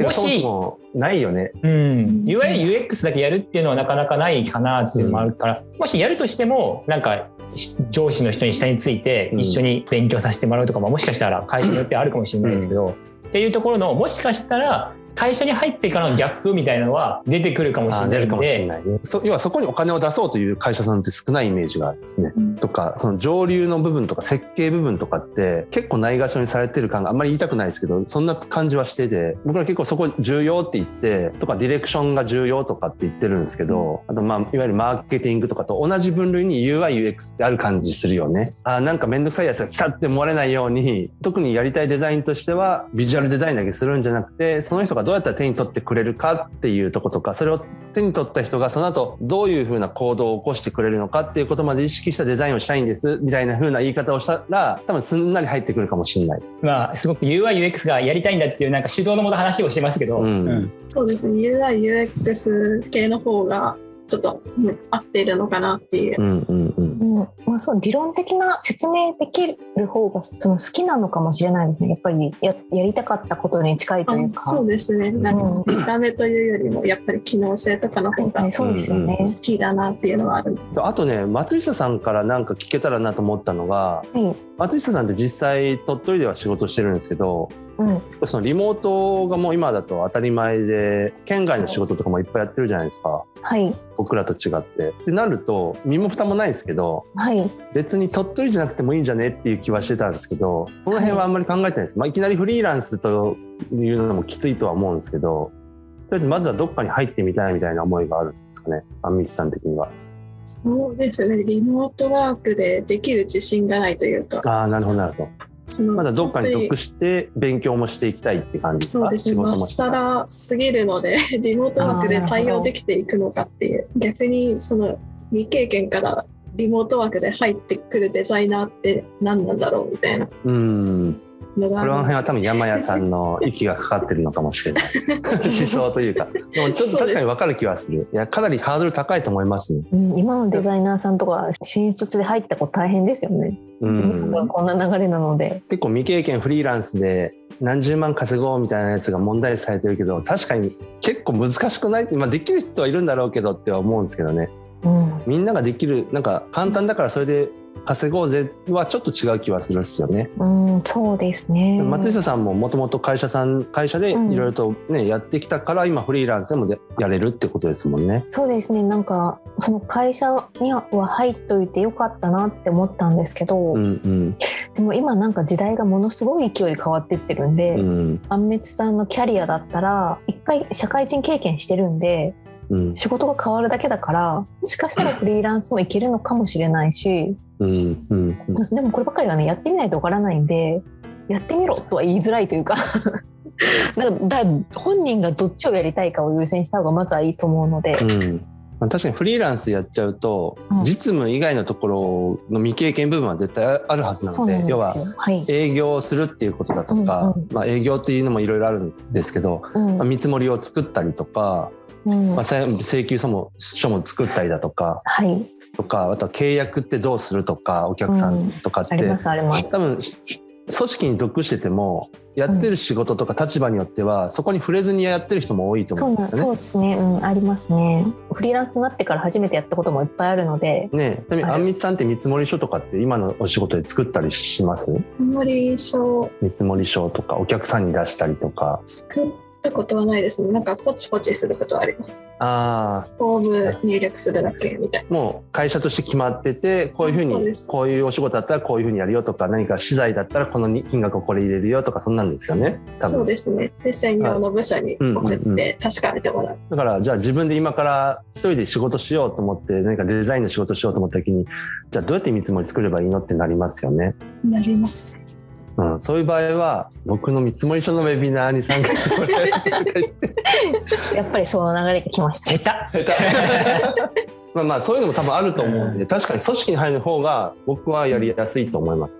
もしそもそもないよね。うん、UI、UX だけやるっていうのはなかなかないかなっていうのもあるから、もしやるとしてもなんかし上司の人に下についてうん一緒に勉強させてもらうとかももしかしたら会社によってあるかもしれないですけど、っていうところのもしかしたら会社に入ってからのギャップみたいなのは出てくるかもしれないのでないね。そ要はそこにお金を出そうという会社さんって少ないイメージがあるんですね。うんとか、その上流の部分とか設計部分とかって結構ないがしろにされてる感があんまり言いたくないですけど、そんな感じはしてて、僕ら結構そこ重要って言って、とかディレクションが重要とかって言ってるんですけど、あとまあ、いわゆるマーケティングとかと同じ分類に UI、UX ってある感じするよね。あーなんかめんどくさいやつが来たって思われないように、特にやりたいデザインとしては、ビジュアルデザインだけするんじゃなくて、その人がどうやったら手に取ってくれるかっていうとことか、それを手に取った人がその後どういうふうな行動を起こしてくれるのかっていうことまで意識したデザインをしたいんですみたいな風な言い方をしたら多分すんなり入ってくるかもしれない。まあすごく UIUX がやりたいんだっていうなんか指導のもと話をしてますけど、うんそうですね UI、UX 系の方がちょっと、ね、合っているのかなっていう。うんうんうん。うんまあ、そう理論的な説明できる方がその好きなのかもしれないですねやっぱりややりたかったことに近いというかあそうですね。なんかうん見た目というよりもやっぱり機能性とかの方がねそうですよね、うん好きだなっていうのはある。あとね松下さんからなんか聞けたらなと思ったのがはい松下さんって実際鳥取では仕事してるんですけどうん。そのリモートがもう今だと当たり前で県外の仕事とかもいっぱいやってるじゃないですか。はい。僕らと違って。ってなると身も蓋もないですけどはい。別に鳥取じゃなくてもいいんじゃねっていう気はしてたんですけどその辺はあんまり考えてないです、まあ、いきなりフリーランスというのもきついとは思うんですけどとりあえずまずはどっかに入ってみたいみたいな思いがあるんですかね。あんみつさん的にはそうですね。リモートワークでできる自信がないというか、ああなるほどなるほどそのまだどっかに属して勉強もしていきたいって感じですか？そうですね。まっさらすぎるので、リモートワークで対応できていくのかっていう。逆にその未経験からリモートワークで入ってくるデザイナーって何なんだろうみたいなうんこの辺は多分山谷さんの息がかかってるのかもしれない。思想というか。でもちょっと確かに分かる気はする。いやかなりハードル高いと思いますね。うん、今のデザイナーさんとか新卒で入った子大変ですよね、うん。今こんな流れなので結構未経験フリーランスで何十万稼ごうみたいなやつが問題視されてるけど確かに結構難しくない、まあ、できる人はいるんだろうけどっては思うんですけどね。うん。みんなができるなんか簡単だからそれで稼ごうぜはちょっと違う気はするっすよね。うん、そうですね。松下さんももともと会社さん会社でいろいろとね、やってきたから今フリーランスでもでやれるってことですもんね。そうですね。なんかその会社には入っといてよかったなって思ったんですけど、うんうん。でも今なんか時代がものすごい勢いで変わってってるんで、うん。あんみつさんのキャリアだったら一回社会人経験してるんでうん。仕事が変わるだけだからもしかしたらフリーランスもいけるのかもしれないしうん。うん。うん。でもこればっかりはねやってみないとわからないんでやってみろとは言いづらいというか なんかだ本人がどっちをやりたいかを優先した方がまずはいいと思うので、うん。まあ、確かにフリーランスやっちゃうと、うん。実務以外のところの未経験部分は絶対あるはずなので要は。営業をするっていうことだとか、うんうん。まあ、営業っていうのもいろいろあるんですけど、うん。まあ見積もりを作ったりとか、うんまあ、請請求書も書も作ったりだとかはい。とかあとは契約ってどうするとかお客さんとかって、ありますあります。多分組織に属しててもやってる仕事とか立場によっては、そこに触れずにやってる人も多いと思うんですよね。そうですね。うんありますね。フリーランスになってから初めてやったこともいっぱいあるので、ねえ、ちなみにはいあんみつさんって見積書とかって今のお仕事で作ったりします？あんまり書見積書とかお客さんに出したりとか。作ったことはないですね。なんかポチポチすることはあります。あフォーム入力するだけみたいあ、もう会社として決まってて、こういうふうにこういうお仕事だったらこういうふうにやるよとか、何か資材だったらこの金額をこれ入れるよとか、そんなんですよね。そう分。ですね。で、専用の部署に送って確かめてもらう。だから、じゃあ自分で今から一人で仕事しようと思って、何かデザインの仕事しようと思った時に、じゃあどうやって見積もり作ればいいのってなりますよね。なりますね。うん、そういう場合は、僕の見積もり書のウェビナーに参加してもらえるとか言って。やっぱりその流れが来ました。下手下手 まあまあそういうのも多分あると思うんで、確かに組織に入る方が僕はやりやすいと思います。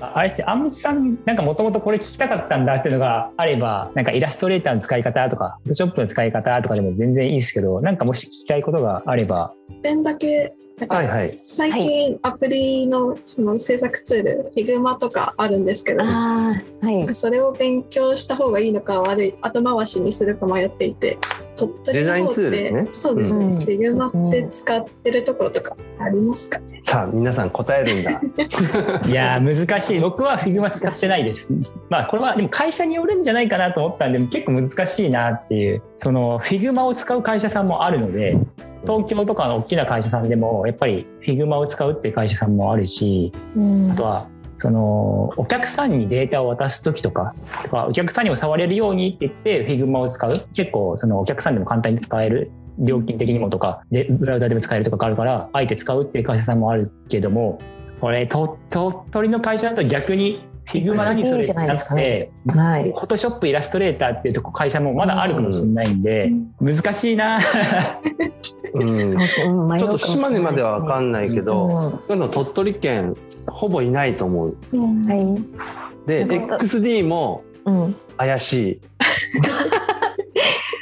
あれってアンミツさんなんかもともとこれ聞きたかったんだっていうのがあればなんかイラストレーターの使い方とかフォトショップの使い方とかでも全然いいですけどなんかもし聞きたいことがあれば点だけ、はいはい。最近アプリのその制作ツール、Figma とかあるんですけど、はい。それを勉強した方がいいのか悪い後回しにするか迷っていて鳥取の方ってデザインツールですねそうですね、うん Figma って使ってるところとかありますか？ねさあ皆さん答えるんだ。いやー難しい。僕は Figma 使ってないです。まあこれはでも会社によるんじゃないかなと思ったんで結構難しいなっていうその Figma を使う会社さんもあるので東京とかの大きな会社さんでもやっぱり Figma を使うっていう会社さんもあるしうん。あとはそのお客さんにデータを渡す時とかとかお客さんにも触れるようにって言って Figma を使う。結構そのお客さんでも簡単に使える料金的にもとかでブラウザでも使えるとかがあるからあえて使うっていう会社さんもあるけどもこれ鳥鳥取の会社だと逆に Figma 何それってなくてはい。Photoshop イラストレーターっていうとこ会社もまだあるかもしれないんで難しいな うん うんちょっと島根までは分かんないけど、うんそういうの鳥取県ほぼいないと思う。はい。で、XD もうん。怪しい。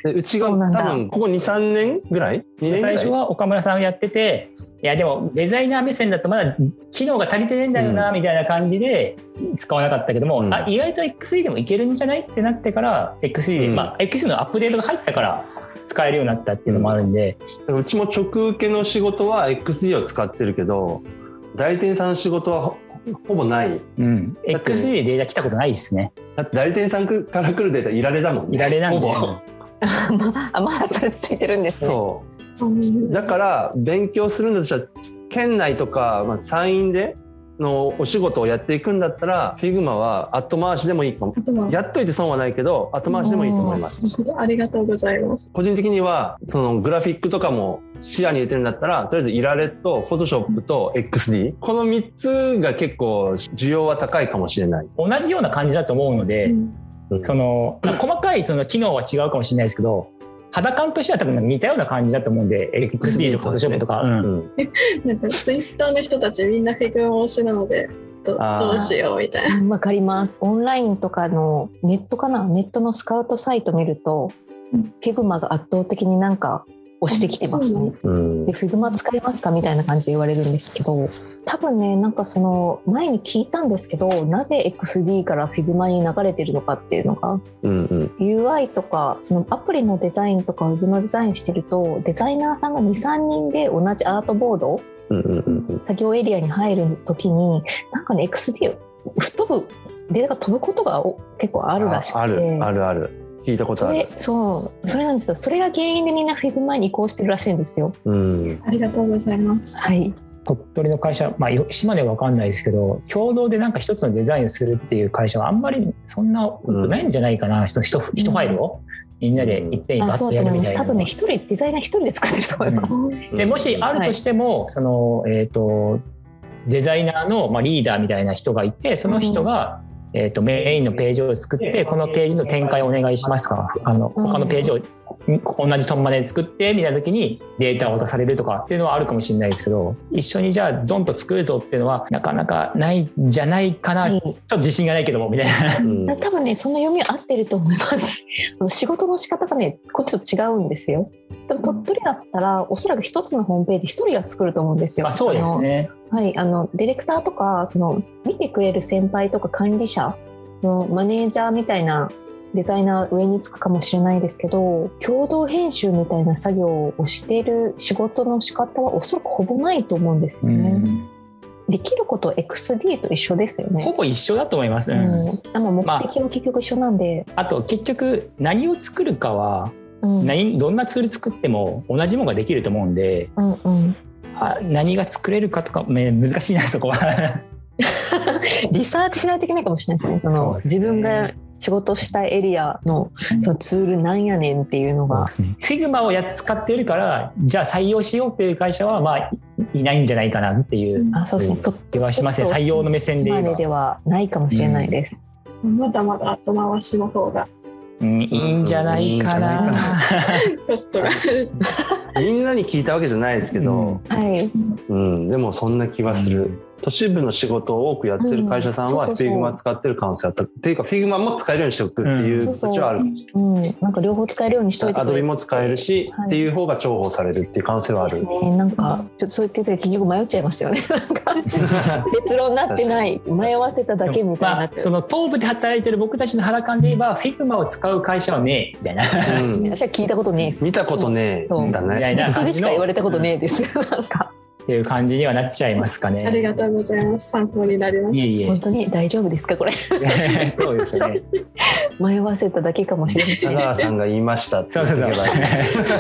でうちが多分ここ2、3年ぐらい ?2 年ぐらい？最初は岡村さんがやってていやでもデザイナー目線だとまだ機能が足りてないんだよなみたいな感じで使わなかったけども、うん。あ意外と XD でもいけるんじゃないってなってから XD で、うん。まあ XD のアップデートが入ったから使えるようになったっていうのもあるんで、うちも直受けの仕事は XD を使ってるけど、代理店さんの仕事はほほぼない。うん、だって XD でデータ来たことないですね。だって代理店さんから来るデータいられだもんね。いられなんで あ、まだそれついてるんですね。そう。だから勉強するんだとしたら県内とか、まあ、山陰でのお仕事をやっていくんだったら Figma は後回しでもいいかも。やっといて損はないけど後回しでもいいと思います。ありがとうございます。個人的にはそのグラフィックとかも視野に入れてるんだったらとりあえずイラレと Photoshop と XD この3つが結構需要は高いかもしれない、同じような感じだと思うので、うんそのまあ細かいその機能は違うかもしれないですけど肌感としては多分似たような感じだと思うんで XD とか Photoshop とか、うん。うん。なんかツイッターの人たちみんな Figma 推しなのでどどうしようみたいな。うんわかります。オンラインとかのネットかな？ネットのスカウトサイト見ると、うん。 Figma が圧倒的になんか押してきてますね。うんで、 Figma 使いますかみたいな感じで言われるんですけど、多分ね、なんかその前に聞いたんですけど、なぜ XD から Figma に流れてるのかっていうのが、うんうん。UI とか、そのアプリのデザインとかウェブのデザインしてると、デザイナーさんが2、3人で同じアートボード、うんうんうん作業エリアに入るときに、なんかね、XD 吹っ飛ぶ、データが飛ぶことがお結構あるらしくて。あるあるある聞いたことある。それそう。それなんですよ。それが原因でみんな Figma に移行してるらしいんですよ。うん。ありがとうございます。はい。鳥取の会社、まあ、よ島根は分かんないですけど共同でなんか一つのデザインをするっていう会社はあんまりそんなないんじゃないかな、一一ファイルをみんなでいっぺんにバッとあそうだとやるみたいな。思います多分ね一人デザイナー一人で使ってると思います、でもしあるとしても、そのえっ、とデザイナーの、まあ、リーダーみたいな人がいてその人が、えー、とメインのページを作ってこのページの展開をお願いしますとか？あの他のページを同じトンマで作ってみたいな時にデータを渡されるとかっていうのはあるかもしれないですけど一緒にじゃあドンと作るぞっていうのはなかなかないんじゃないかな、はい。ちょっと自信がないけどもみたいな。うん。多分ねその読みは合ってると思います。あの仕事の仕方がねこっちと違うんですよ。でも鳥取だったらおそらく一つのホームページ一人が作ると思うんですよ。まあ、そうですね。はいあのディレクターとかその見てくれる先輩とか管理者のマネージャーみたいなデザイナー上につくかもしれないですけど共同編集みたいな作業をしている仕事の仕方はおそらくほぼないと思うんですよね。うんできること XD と一緒ですよね。ほぼ一緒だと思います。ううんん、あの目的は結局一緒なんで、あと結局何を作るかはうん、何どんなツール作っても同じものができると思うんでうんうん、あ何が作れるかとかめ難しいなそこは。リサーチしないといけないかもしれないですね。そのね自分が仕事したいエリアのそのツールなんやねんっていうのが、フィグマをやっ使ってるからじゃあ採用しようっていう会社はまあいいないんじゃないかなっていうあそうですね。気はしますね採用の目線で言えばまでではないかもしれないです。まだまだ後回しの方がうんいいんじゃないかな。コストが。みんなに聞いたわけじゃないですけど、うんはい。うん、でもそんな気はする。都市部の仕事を多くやってる会社さんはうんそうそうそう Figma 使ってる可能性あった。っていうか Figma も使えるようにしておくっていううん形はある。うん、なんか両方使えるようにしといてアドビも使えるし、はいっていう方が重宝されるっていう可能性はある。ね。なんかちょっとそう言ってて結局迷っちゃいますよね。なんか結論になってない迷わせただけみたいにな。まあその東部で働いてる僕たちの肌感で言えば、 Figma を使う会社はねえみたいな。うん 私は聞いたことねえです。見たことねえそうだね。みたいなネットでしか言われたことねえです。なんか。っていう感じにはなっちゃいますかね。ありがとうございます。参考になりまいえしいえ本。当に大丈夫ですかこれ？そうですね。迷わせただけかもしれません田川さんが言いましたってそうそうそう。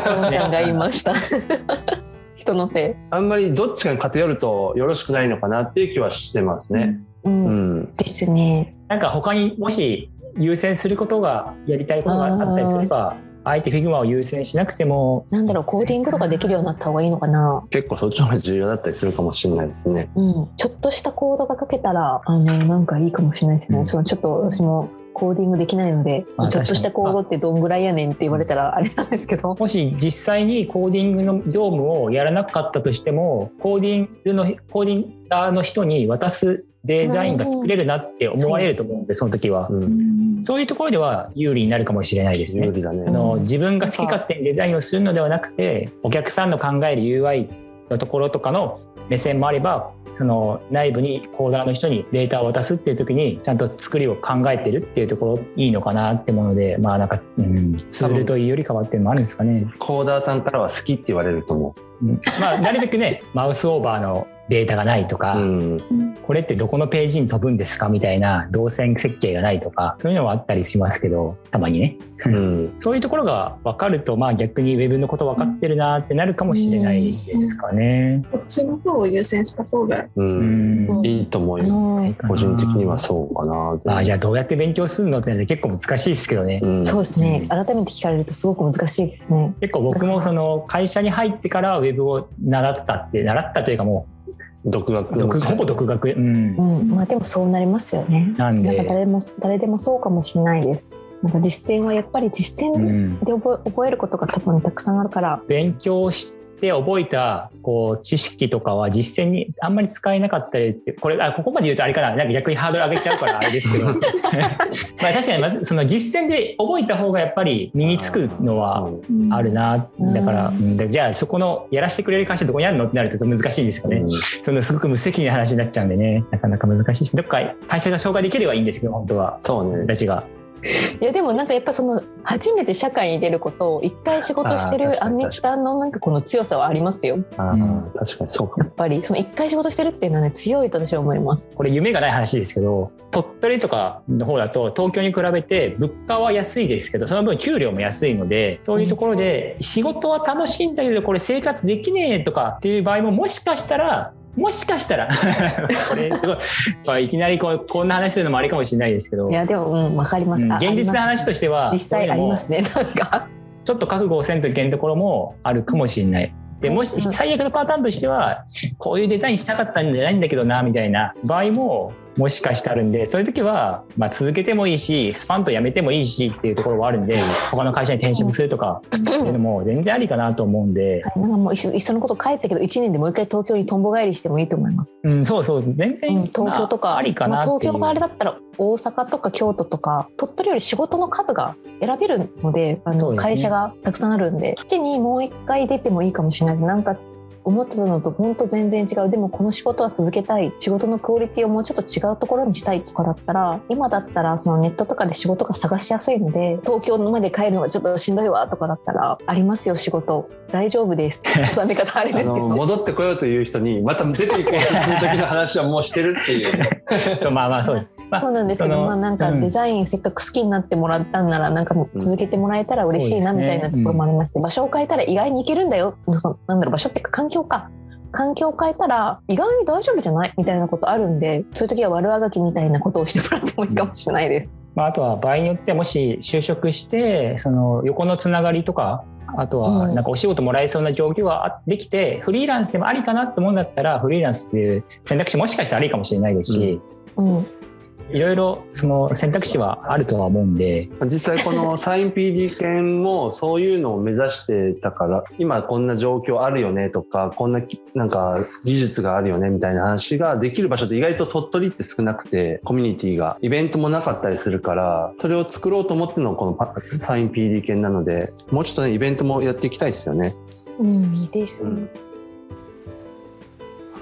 トムさんが言いました 人のせいあんまりどっちかに偏るとよろしくないのかなっていう気はしてますね。う、うんん。ですねなんか他にもし優先することがやりたいことがあったりすれば、あえて Figma を優先しなくても、なんだろうコーディングとかできるようになった方がいいのかな。結構そっちの方が重要だったりするかもしれないですね。うん、ちょっとしたコードが書けたらあのなんかいいかもしれないですね、うん。そのちょっと私もコーディングできないので、あちょっとしたコードってどんぐらいやねんって言われたらあれなんですけど、もし実際にコーディングの業務をやらなかったとしても、コーディングの、コーディンガーの人に渡すデザインが作れるなって思われると思うんで、その時は。うん。そういうところでは有利になるかもしれないですね。ね。あ。の自分が好き勝手にデザインをするのではなくてお客さんの考える UI のところとかの目線もあればその内部にコーダーの人にデータを渡すっていう時にちゃんと作りを考えてるっていうところいいのかなって思うのでまあなんか、うん、ツールというよりかはっていうのもあるんですかね。コーダーさんからは好きって言われると思うん。まあなるべくねマウスオーバーのデータがないとか、う。うん。これってどこのページに飛ぶんですかみたいな動線設計がないとかそういうのはあったりしますけどたまにね。うん。そういうところが分かると、まあ逆にウェブのこと分かってるなってなるかもしれないですかね。そっちの方を優先した方がう。うんん。いいと思うあよ。の個人的にはそうかな。あじゃあどうやって勉強するのって結構難しいですけどね。うん。そうですね改めて聞かれるとすごく難しいですね結構僕もその会社に入ってからウェブを習ったって、習ったというかも独学う独ほぼ独学。うん。う。ん。まあでもそうなりますよね。なんで？なんか、誰も誰でもそうかもしれないです。なんか実践はやっぱり実践うん、で覚え覚えることが多分たくさんあるから。勉強して覚えたこう知識とかは実践にあんまり使えなかったりってこれあここまで言うとあれかな。なんか逆にハードル上げちゃうからあれですけど。まあ確かにまずその実践で覚えた方がやっぱり身につくのはあるなだから、ううん。でじゃあそこのやらせてくれる会社どこにあるの？ってなると難しいんですよね、うん。そのすごく無責任な話になっちゃうんでね。なかなか難しいしどっか会社が紹介できればいいんですけど本当は。そうね。僕たちがいやでもなんかやっぱその初めて社会に出ることを一回仕事してるあー確かにあんみつさんのなんかこの強さはありますよ。あ確かにそうかも。やっぱりその一回仕事してるっていうのはね強いと私は思います。これ夢がない話ですけど鳥取とかの方だと東京に比べて物価は安いですけどその分給料も安いのでそういうところで仕事は楽しいんだけどこれ生活できねえとかっていう場合ももしかしたらもしかしたら。これすごい。まあいきなりこうこんな話するのもありかもしれないですけど。いやでもうんわかります、うんあ現実の話としては実際ありますね。なんか。ちょっと覚悟をせんといけんところもあるかもしれない。でもしうん。最悪のパターンとしてはこういうデザインしたかったんじゃないんだけどなみたいな場合ももしかしてあるんでそういう時は、まあ、続けてもいいしスパンとやめてもいいしっていうところはあるんで他の会社に転職するとかっていうのも全然ありかなと思うんで、なんかもういっそのこと帰ったけど1年でもう一回東京にとんぼ返りしてもいいと思います、うん、そうそう。全然、うん、東京とかありかまあな東京があれだったら大阪とか京都とか鳥取より仕事の数が選べるのであの会社がたくさんあるんでこっちにもう一回出てもいいかもしれない。なんか思ってたのと本当全然違う。でもこの仕事は続けたい。仕事のクオリティをもうちょっと違うところにしたいとかだったら今だったらそのネットとかで仕事が探しやすいので東京まで帰るのがちょっとしんどいわとかだったらありますよ仕事。大丈夫です。収め方あれあですけど。の戻ってこようという人にまた出ていこうとする時の話はもうしてるっていう。そうまあまあそうまあそうなんですけど、まあなんかうんデザインせっかく好きになってもらったんなら、なんか続けてもらえたら嬉しいなみたいなところもありまして、場所を変えたら意外に行けるんだよ。そのなんだろう、場所っていうか環境か。環境を変えたら意外に大丈夫じゃないみたいなことあるんで、そういう時は悪あがきみたいなことをしてもらってもいいかもしれないです。まあ、あとは場合によってはもし就職してその横のつながりとかあとはうんなんかお仕事もらえそうな状況があできて、フリーランスでもありかなって思うんだったらフリーランスっていう選択肢もしかしたらありかもしれないですし、うん。いろいろその選択肢はあるとは思うんで、実際このサイン PD 犬もそういうのを目指してたから今こんな状況あるよねとかこんなきなんか技術があるよねみたいな話ができる場所って意外と鳥取って少なくてコミュニティがイベントもなかったりするからそれを作ろうと思ってのこのサイン PD 犬なのでもうちょっとねイベントもやっていきたいですよね。うん、です、うん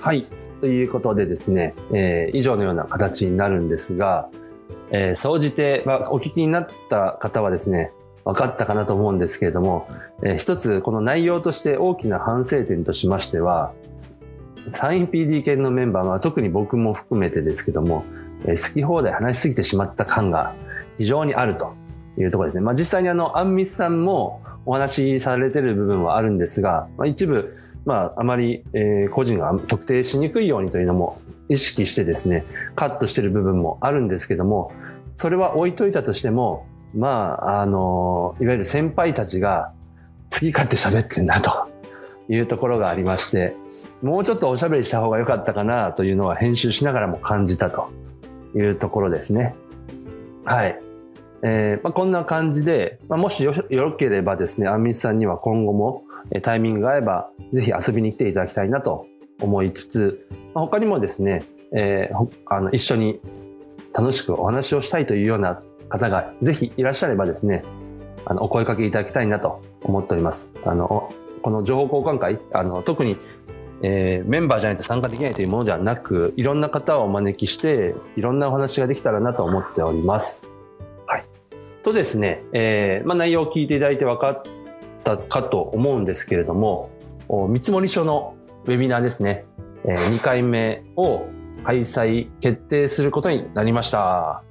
はい。ということでですね、えー以上のような形になるんですが、えー総じて、まあ、お聞きになった方はですね、分かったかなと思うんですけれども、えー一つこの内容として大きな反省点としましては、サイン PD 系のメンバーは特に僕も含めてですけども、えー好き放題話しすぎてしまった感が非常にあるというところですね。まあ実際にあの、アンミスさんもお話しされてる部分はあるんですが、まあ、一部、まああまり、えー個人が特定しにくいようにというのも意識してですね、カットしてる部分もあるんですけども、それは置いといたとしても、まあ、あの、いわゆる先輩たちが好き勝手喋ってんだというところがありまして、もうちょっとおしゃべりした方が良かったかなというのは編集しながらも感じたというところですね。はい。えーまあ、こんな感じで、まあ、もしよよければですね、アンミスさんには今後もタイミングが合えば、ぜひ遊びに来ていただきたいなと思いつつ、他にもですね、えーあの一緒に楽しくお話をしたいというような方がぜひいらっしゃればですね、あのお声かけいただきたいなと思っております。あのこの情報交換会、あの特に、えーメンバーじゃないと参加できないというものではなく、いろんな方をお招きして、いろんなお話ができたらなと思っております。はい。とですね、えーまあ、内容を聞いていただいて分かったかと思うんですけれども、見積書のウェビナーですね、え2回目を開催決定することになりました。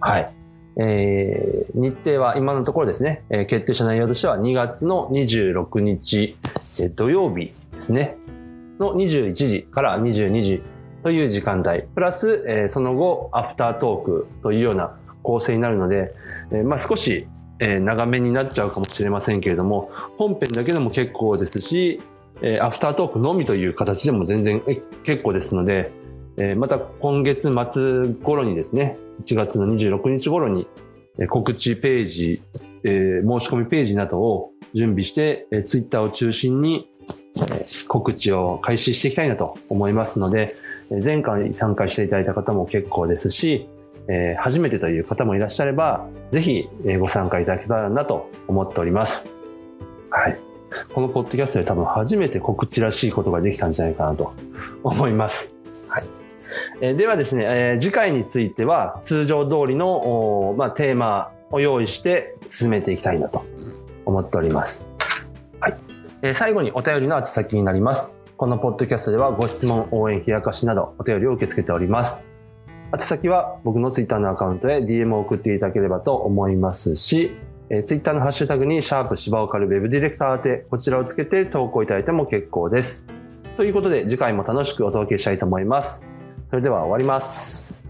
はい。えー日程は今のところですね、えー決定した内容としては2月の26日、えー土曜日ですね、の21時から22時という時間帯、プラス、えーその後、アフタートークというような構成になるので、えーまあ少し、えー長めになっちゃうかもしれませんけれども、本編だけでも結構ですし、えーアフタートークのみという形でも全然え結構ですので、えーまた今月末頃にですね、1月の26日頃にえー告知ページ、えー申し込みページなどを準備して、えー、ツイッターを中心に、えー告知を開始していきたいなと思いますので、えー前回参加していただいた方も結構ですし、え初めてという方もいらっしゃれば、ぜひ、ご参加いただけたらなと思っております。はい。このポッドキャストで多分初めて告知らしいことができたんじゃないかなと思います。はい。えーではですね、え次回については通常通りの、ま、テーマを用意して進めていきたいなと思っております。はい。え最後にお便りの宛先になります。このポッドキャストではご質問、応援、冷やかしなどお便りを受け付けております。宛先は僕のツイッターのアカウントへ DM を送っていただければと思いますし、えー、ツイッターのハッシュタグにシャープ芝岡るウェブディレクター宛てこちらをつけて投稿いただいても結構です。ということで次回も楽しくお届けしたいと思います。それでは終わります。